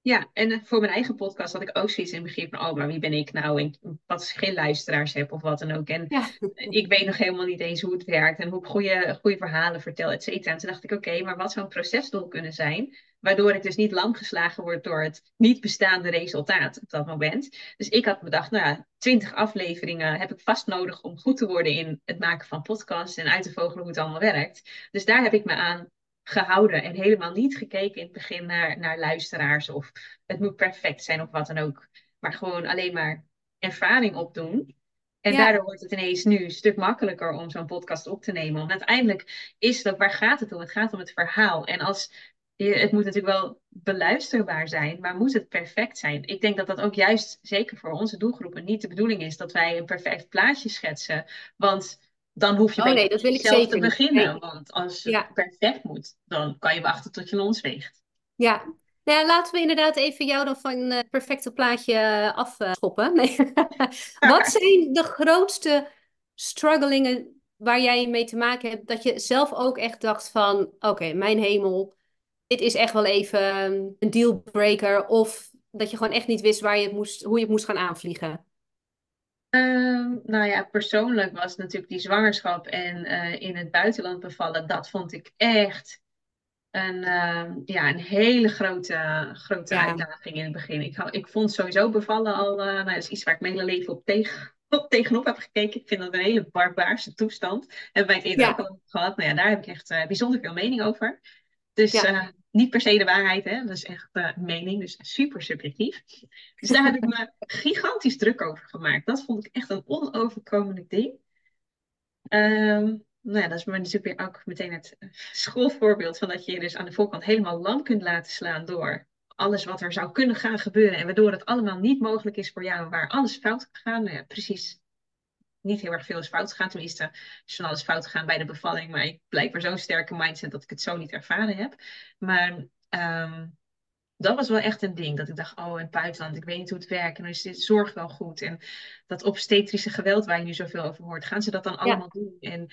Ja, en voor mijn eigen podcast had ik ook zoiets in het begin van, oh, maar wie ben ik nou? En wat als ik geen luisteraars heb of wat dan ook. En ja. ik weet nog helemaal niet eens hoe het werkt en hoe ik goede, goede verhalen vertel, et cetera. En toen dacht ik, oké, okay, maar wat zou een procesdoel kunnen zijn? Waardoor ik dus niet lam geslagen word door het niet bestaande resultaat op dat moment. Dus ik had bedacht, nou ja, twintig afleveringen heb ik vast nodig om goed te worden in het maken van podcasts en uit te vogelen hoe het allemaal werkt. Dus daar heb ik me aan gehouden en helemaal niet gekeken in het begin naar, naar luisteraars of het moet perfect zijn of wat dan ook. Maar gewoon alleen maar ervaring opdoen. En daardoor wordt het ineens nu een stuk makkelijker om zo'n podcast op te nemen. Want uiteindelijk is ook, waar gaat het om? Het gaat om het verhaal. En als, het moet natuurlijk wel beluisterbaar zijn, maar moet het perfect zijn? Ik denk dat dat ook juist, zeker voor onze doelgroepen, niet de bedoeling is dat wij een perfect plaatje schetsen. Want dan hoef je oh, nee, dat wil ik zeker te beginnen. Want als het perfect moet, dan kan je wachten tot je lons weegt. Ja, nou ja, laten we inderdaad even jou dan van het perfecte plaatje eh, afschoppen. Nee. Wat zijn de grootste strugglingen waar jij mee te maken hebt? Dat je zelf ook echt dacht van, oké, mijn hemel, dit is echt wel even een dealbreaker. Of dat je gewoon echt niet wist waar je het moest, hoe je het moest gaan aanvliegen. Uh, nou ja, persoonlijk was natuurlijk die zwangerschap en uh, in het buitenland bevallen, dat vond ik echt een, uh, ja, een hele grote, grote uitdaging in het begin. Ik, ik vond sowieso bevallen al, uh, nou, dat is iets waar ik mijn hele leven op, tegen, op tegenop heb gekeken. Ik vind dat een hele barbaarse toestand. Hebben wij het eerder ook al gehad. Nou ja, daar heb ik echt bijzonder veel mening over. Dus ja niet per se de waarheid, hè? dat is echt uh, mening, dus super subjectief. Dus daar heb ik me gigantisch druk over gemaakt. Dat vond ik echt een onoverkomelijk ding. Um, nou ja, dat is maar natuurlijk weer ook meteen het schoolvoorbeeld van dat je je dus aan de voorkant helemaal lam kunt laten slaan door alles wat er zou kunnen gaan gebeuren en waardoor het allemaal niet mogelijk is voor jou, waar alles fout gaat. Nou precies niet heel erg veel is fout gegaan. Tenminste, is van alles fout gegaan bij de bevalling. Maar ik blijkbaar zo'n sterke mindset dat ik het zo niet ervaren heb. Maar um, dat was wel echt een ding. Dat ik dacht, oh, in het buitenland, ik weet niet hoe het werkt. En dan is dit zorg wel goed. En dat obstetrische geweld waar je nu zoveel over hoort, gaan ze dat dan allemaal doen? En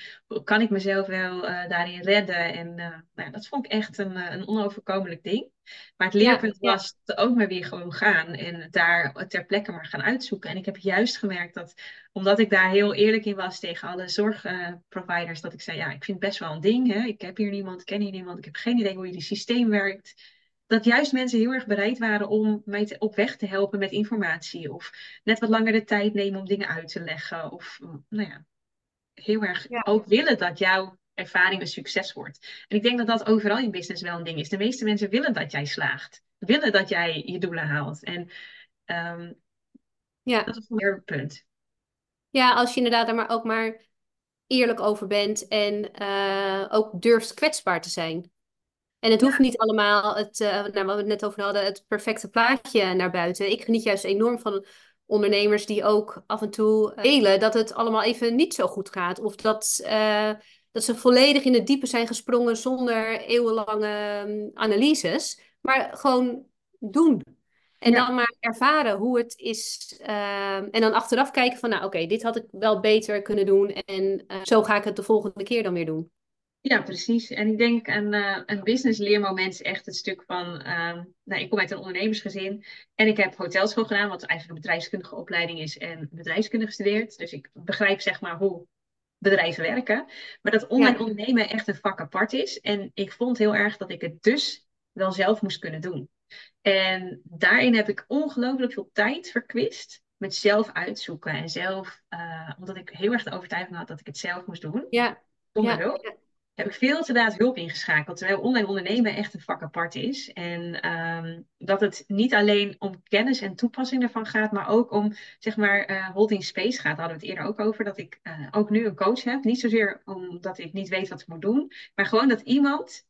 kan ik mezelf wel uh, daarin redden? En uh, nou, dat vond ik echt een, uh, een onoverkomelijk ding. Maar het leerpunt ja, was ook maar weer gewoon gaan en daar ter plekke maar gaan uitzoeken. En ik heb juist gemerkt dat, omdat ik daar heel eerlijk in was tegen alle zorgproviders, dat ik zei, ja, ik vind het best wel een ding. Hè? Ik heb hier niemand, ik ken hier niemand, ik heb geen idee hoe jullie systeem werkt dat juist mensen heel erg bereid waren om mij te, op weg te helpen met informatie. Of net wat langer de tijd nemen om dingen uit te leggen. Of nou ja, heel erg ook willen dat jouw ervaring een succes wordt. En ik denk dat dat overal in business wel een ding is. De meeste mensen willen dat jij slaagt. Willen dat jij je doelen haalt. En um, ja. dat is een punt. Ja, als je inderdaad er maar ook maar eerlijk over bent en uh, ook durft kwetsbaar te zijn. En het hoeft niet allemaal, het, uh, nou, wat we het net over hadden, het perfecte plaatje naar buiten. Ik geniet juist enorm van ondernemers die ook af en toe delen dat het allemaal even niet zo goed gaat. Of dat, uh, dat ze volledig in het diepe zijn gesprongen zonder eeuwenlange um, analyses. Maar gewoon doen. En ja. dan maar ervaren hoe het is. Uh, en dan achteraf kijken van, nou oké, okay, dit had ik wel beter kunnen doen. En uh, zo ga ik het de volgende keer dan weer doen. Ja, precies. En ik denk een, uh, een business leermoment is echt het stuk van, uh, nou, ik kom uit een ondernemersgezin en ik heb hotelschool gedaan, wat eigenlijk een bedrijfskundige opleiding is en bedrijfskunde gestudeerd. Dus ik begrijp zeg maar hoe bedrijven werken. Maar dat online ja. ondernemen echt een vak apart is. En ik vond heel erg dat ik het dus wel zelf moest kunnen doen. En daarin heb ik ongelooflijk veel tijd verkwist met zelf uitzoeken en zelf, uh, omdat ik heel erg de overtuiging had dat ik het zelf moest doen. Ja. Zonder ja. hulp heb ik veel te laat hulp ingeschakeld. Terwijl online ondernemen echt een vak apart is. En um, dat het niet alleen om kennis en toepassing ervan gaat, maar ook om zeg maar uh, holding space gaat. Daar hadden we het eerder ook over. Dat ik uh, ook nu een coach heb. Niet zozeer omdat ik niet weet wat ik moet doen, maar gewoon dat iemand.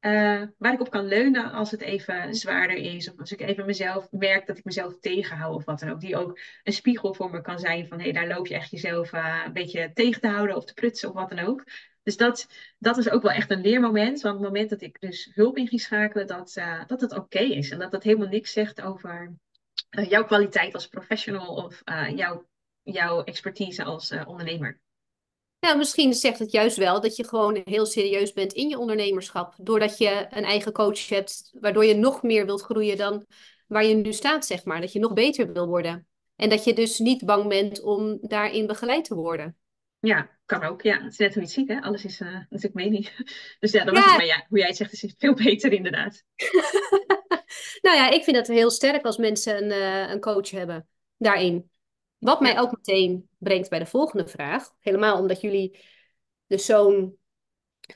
Uh, waar ik op kan leunen als het even zwaarder is. Of als ik even mezelf merk dat ik mezelf tegenhoud of wat dan ook. Die ook een spiegel voor me kan zijn van hé, hey, daar loop je echt jezelf een beetje tegen te houden of te prutsen of wat dan ook. Dus dat, dat is ook wel echt een leermoment. Want het moment dat ik dus hulp in ging schakelen, dat, uh, dat het oké is. En dat dat helemaal niks zegt over uh, jouw kwaliteit als professional of uh, jouw, jouw expertise als ondernemer. Nou, misschien zegt het juist wel dat je gewoon heel serieus bent in je ondernemerschap. Doordat je een eigen coach hebt, waardoor je nog meer wilt groeien dan waar je nu staat, zeg maar. Dat je nog beter wil worden. En dat je dus niet bang bent om daarin begeleid te worden. Ja, kan ook, ja. Het is net hoe je het ziet, hè. Alles is uh, natuurlijk mening. Dus ja, dat was het. Maar ja, hoe jij het zegt is veel beter inderdaad. nou ja, ik vind het heel sterk als mensen een, uh, een coach hebben daarin. Wat mij ook meteen brengt bij de volgende vraag. Helemaal omdat jullie dus zo'n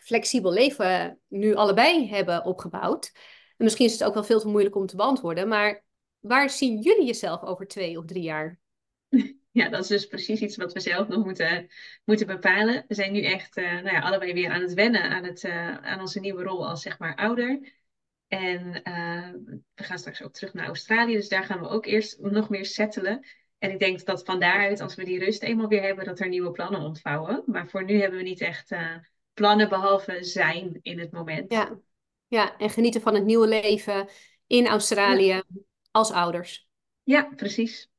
flexibel leven nu allebei hebben opgebouwd. En misschien is het ook wel veel te moeilijk om te beantwoorden. Maar waar zien jullie jezelf over twee of drie jaar? Ja, dat is dus precies iets wat we zelf nog moeten, moeten bepalen. We zijn nu echt uh, nou ja, allebei weer aan het wennen aan, het, uh, aan onze nieuwe rol als zeg maar ouder. En uh, we gaan straks ook terug naar Australië, dus daar gaan we ook eerst nog meer settelen. En ik denk dat van daaruit, als we die rust eenmaal weer hebben, dat er nieuwe plannen ontvouwen. Maar voor nu hebben we niet echt plannen behalve zijn in het moment. Ja. ja, en genieten van het nieuwe leven in Australië als ouders. Ja, precies.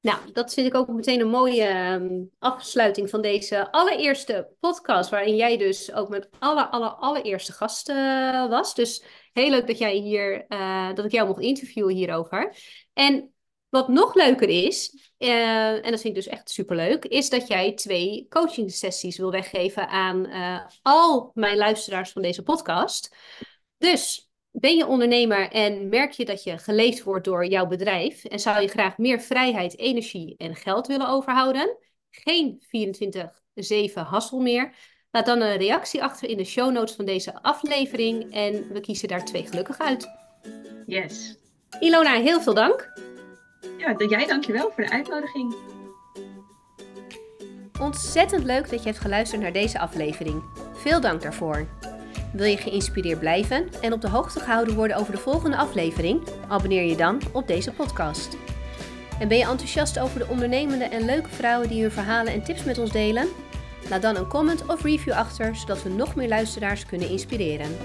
Nou, dat vind ik ook meteen een mooie um, afsluiting van deze allereerste podcast, waarin jij dus ook met alle, alle, allereerste gast uh, was. Dus heel leuk dat jij hier, uh, dat ik jou mocht interviewen hierover. En wat nog leuker is, uh, en dat vind ik dus echt superleuk, is dat jij twee coaching sessies wil weggeven aan al mijn luisteraars van deze podcast. Dus ben je ondernemer en merk je dat je geleefd wordt door jouw bedrijf en zou je graag meer vrijheid, energie en geld willen overhouden? Geen 24-7 hassel meer? Laat dan een reactie achter in de show notes van deze aflevering en we kiezen daar twee gelukkig uit. Yes. Ilona, heel veel dank. Ja, jij dankjewel voor de uitnodiging. Ontzettend leuk dat je hebt geluisterd naar deze aflevering. Veel dank daarvoor. Wil je geïnspireerd blijven en op de hoogte gehouden worden over de volgende aflevering? Abonneer je dan op deze podcast. En ben je enthousiast over de ondernemende en leuke vrouwen die hun verhalen en tips met ons delen? Laat dan een comment of review achter, zodat we nog meer luisteraars kunnen inspireren.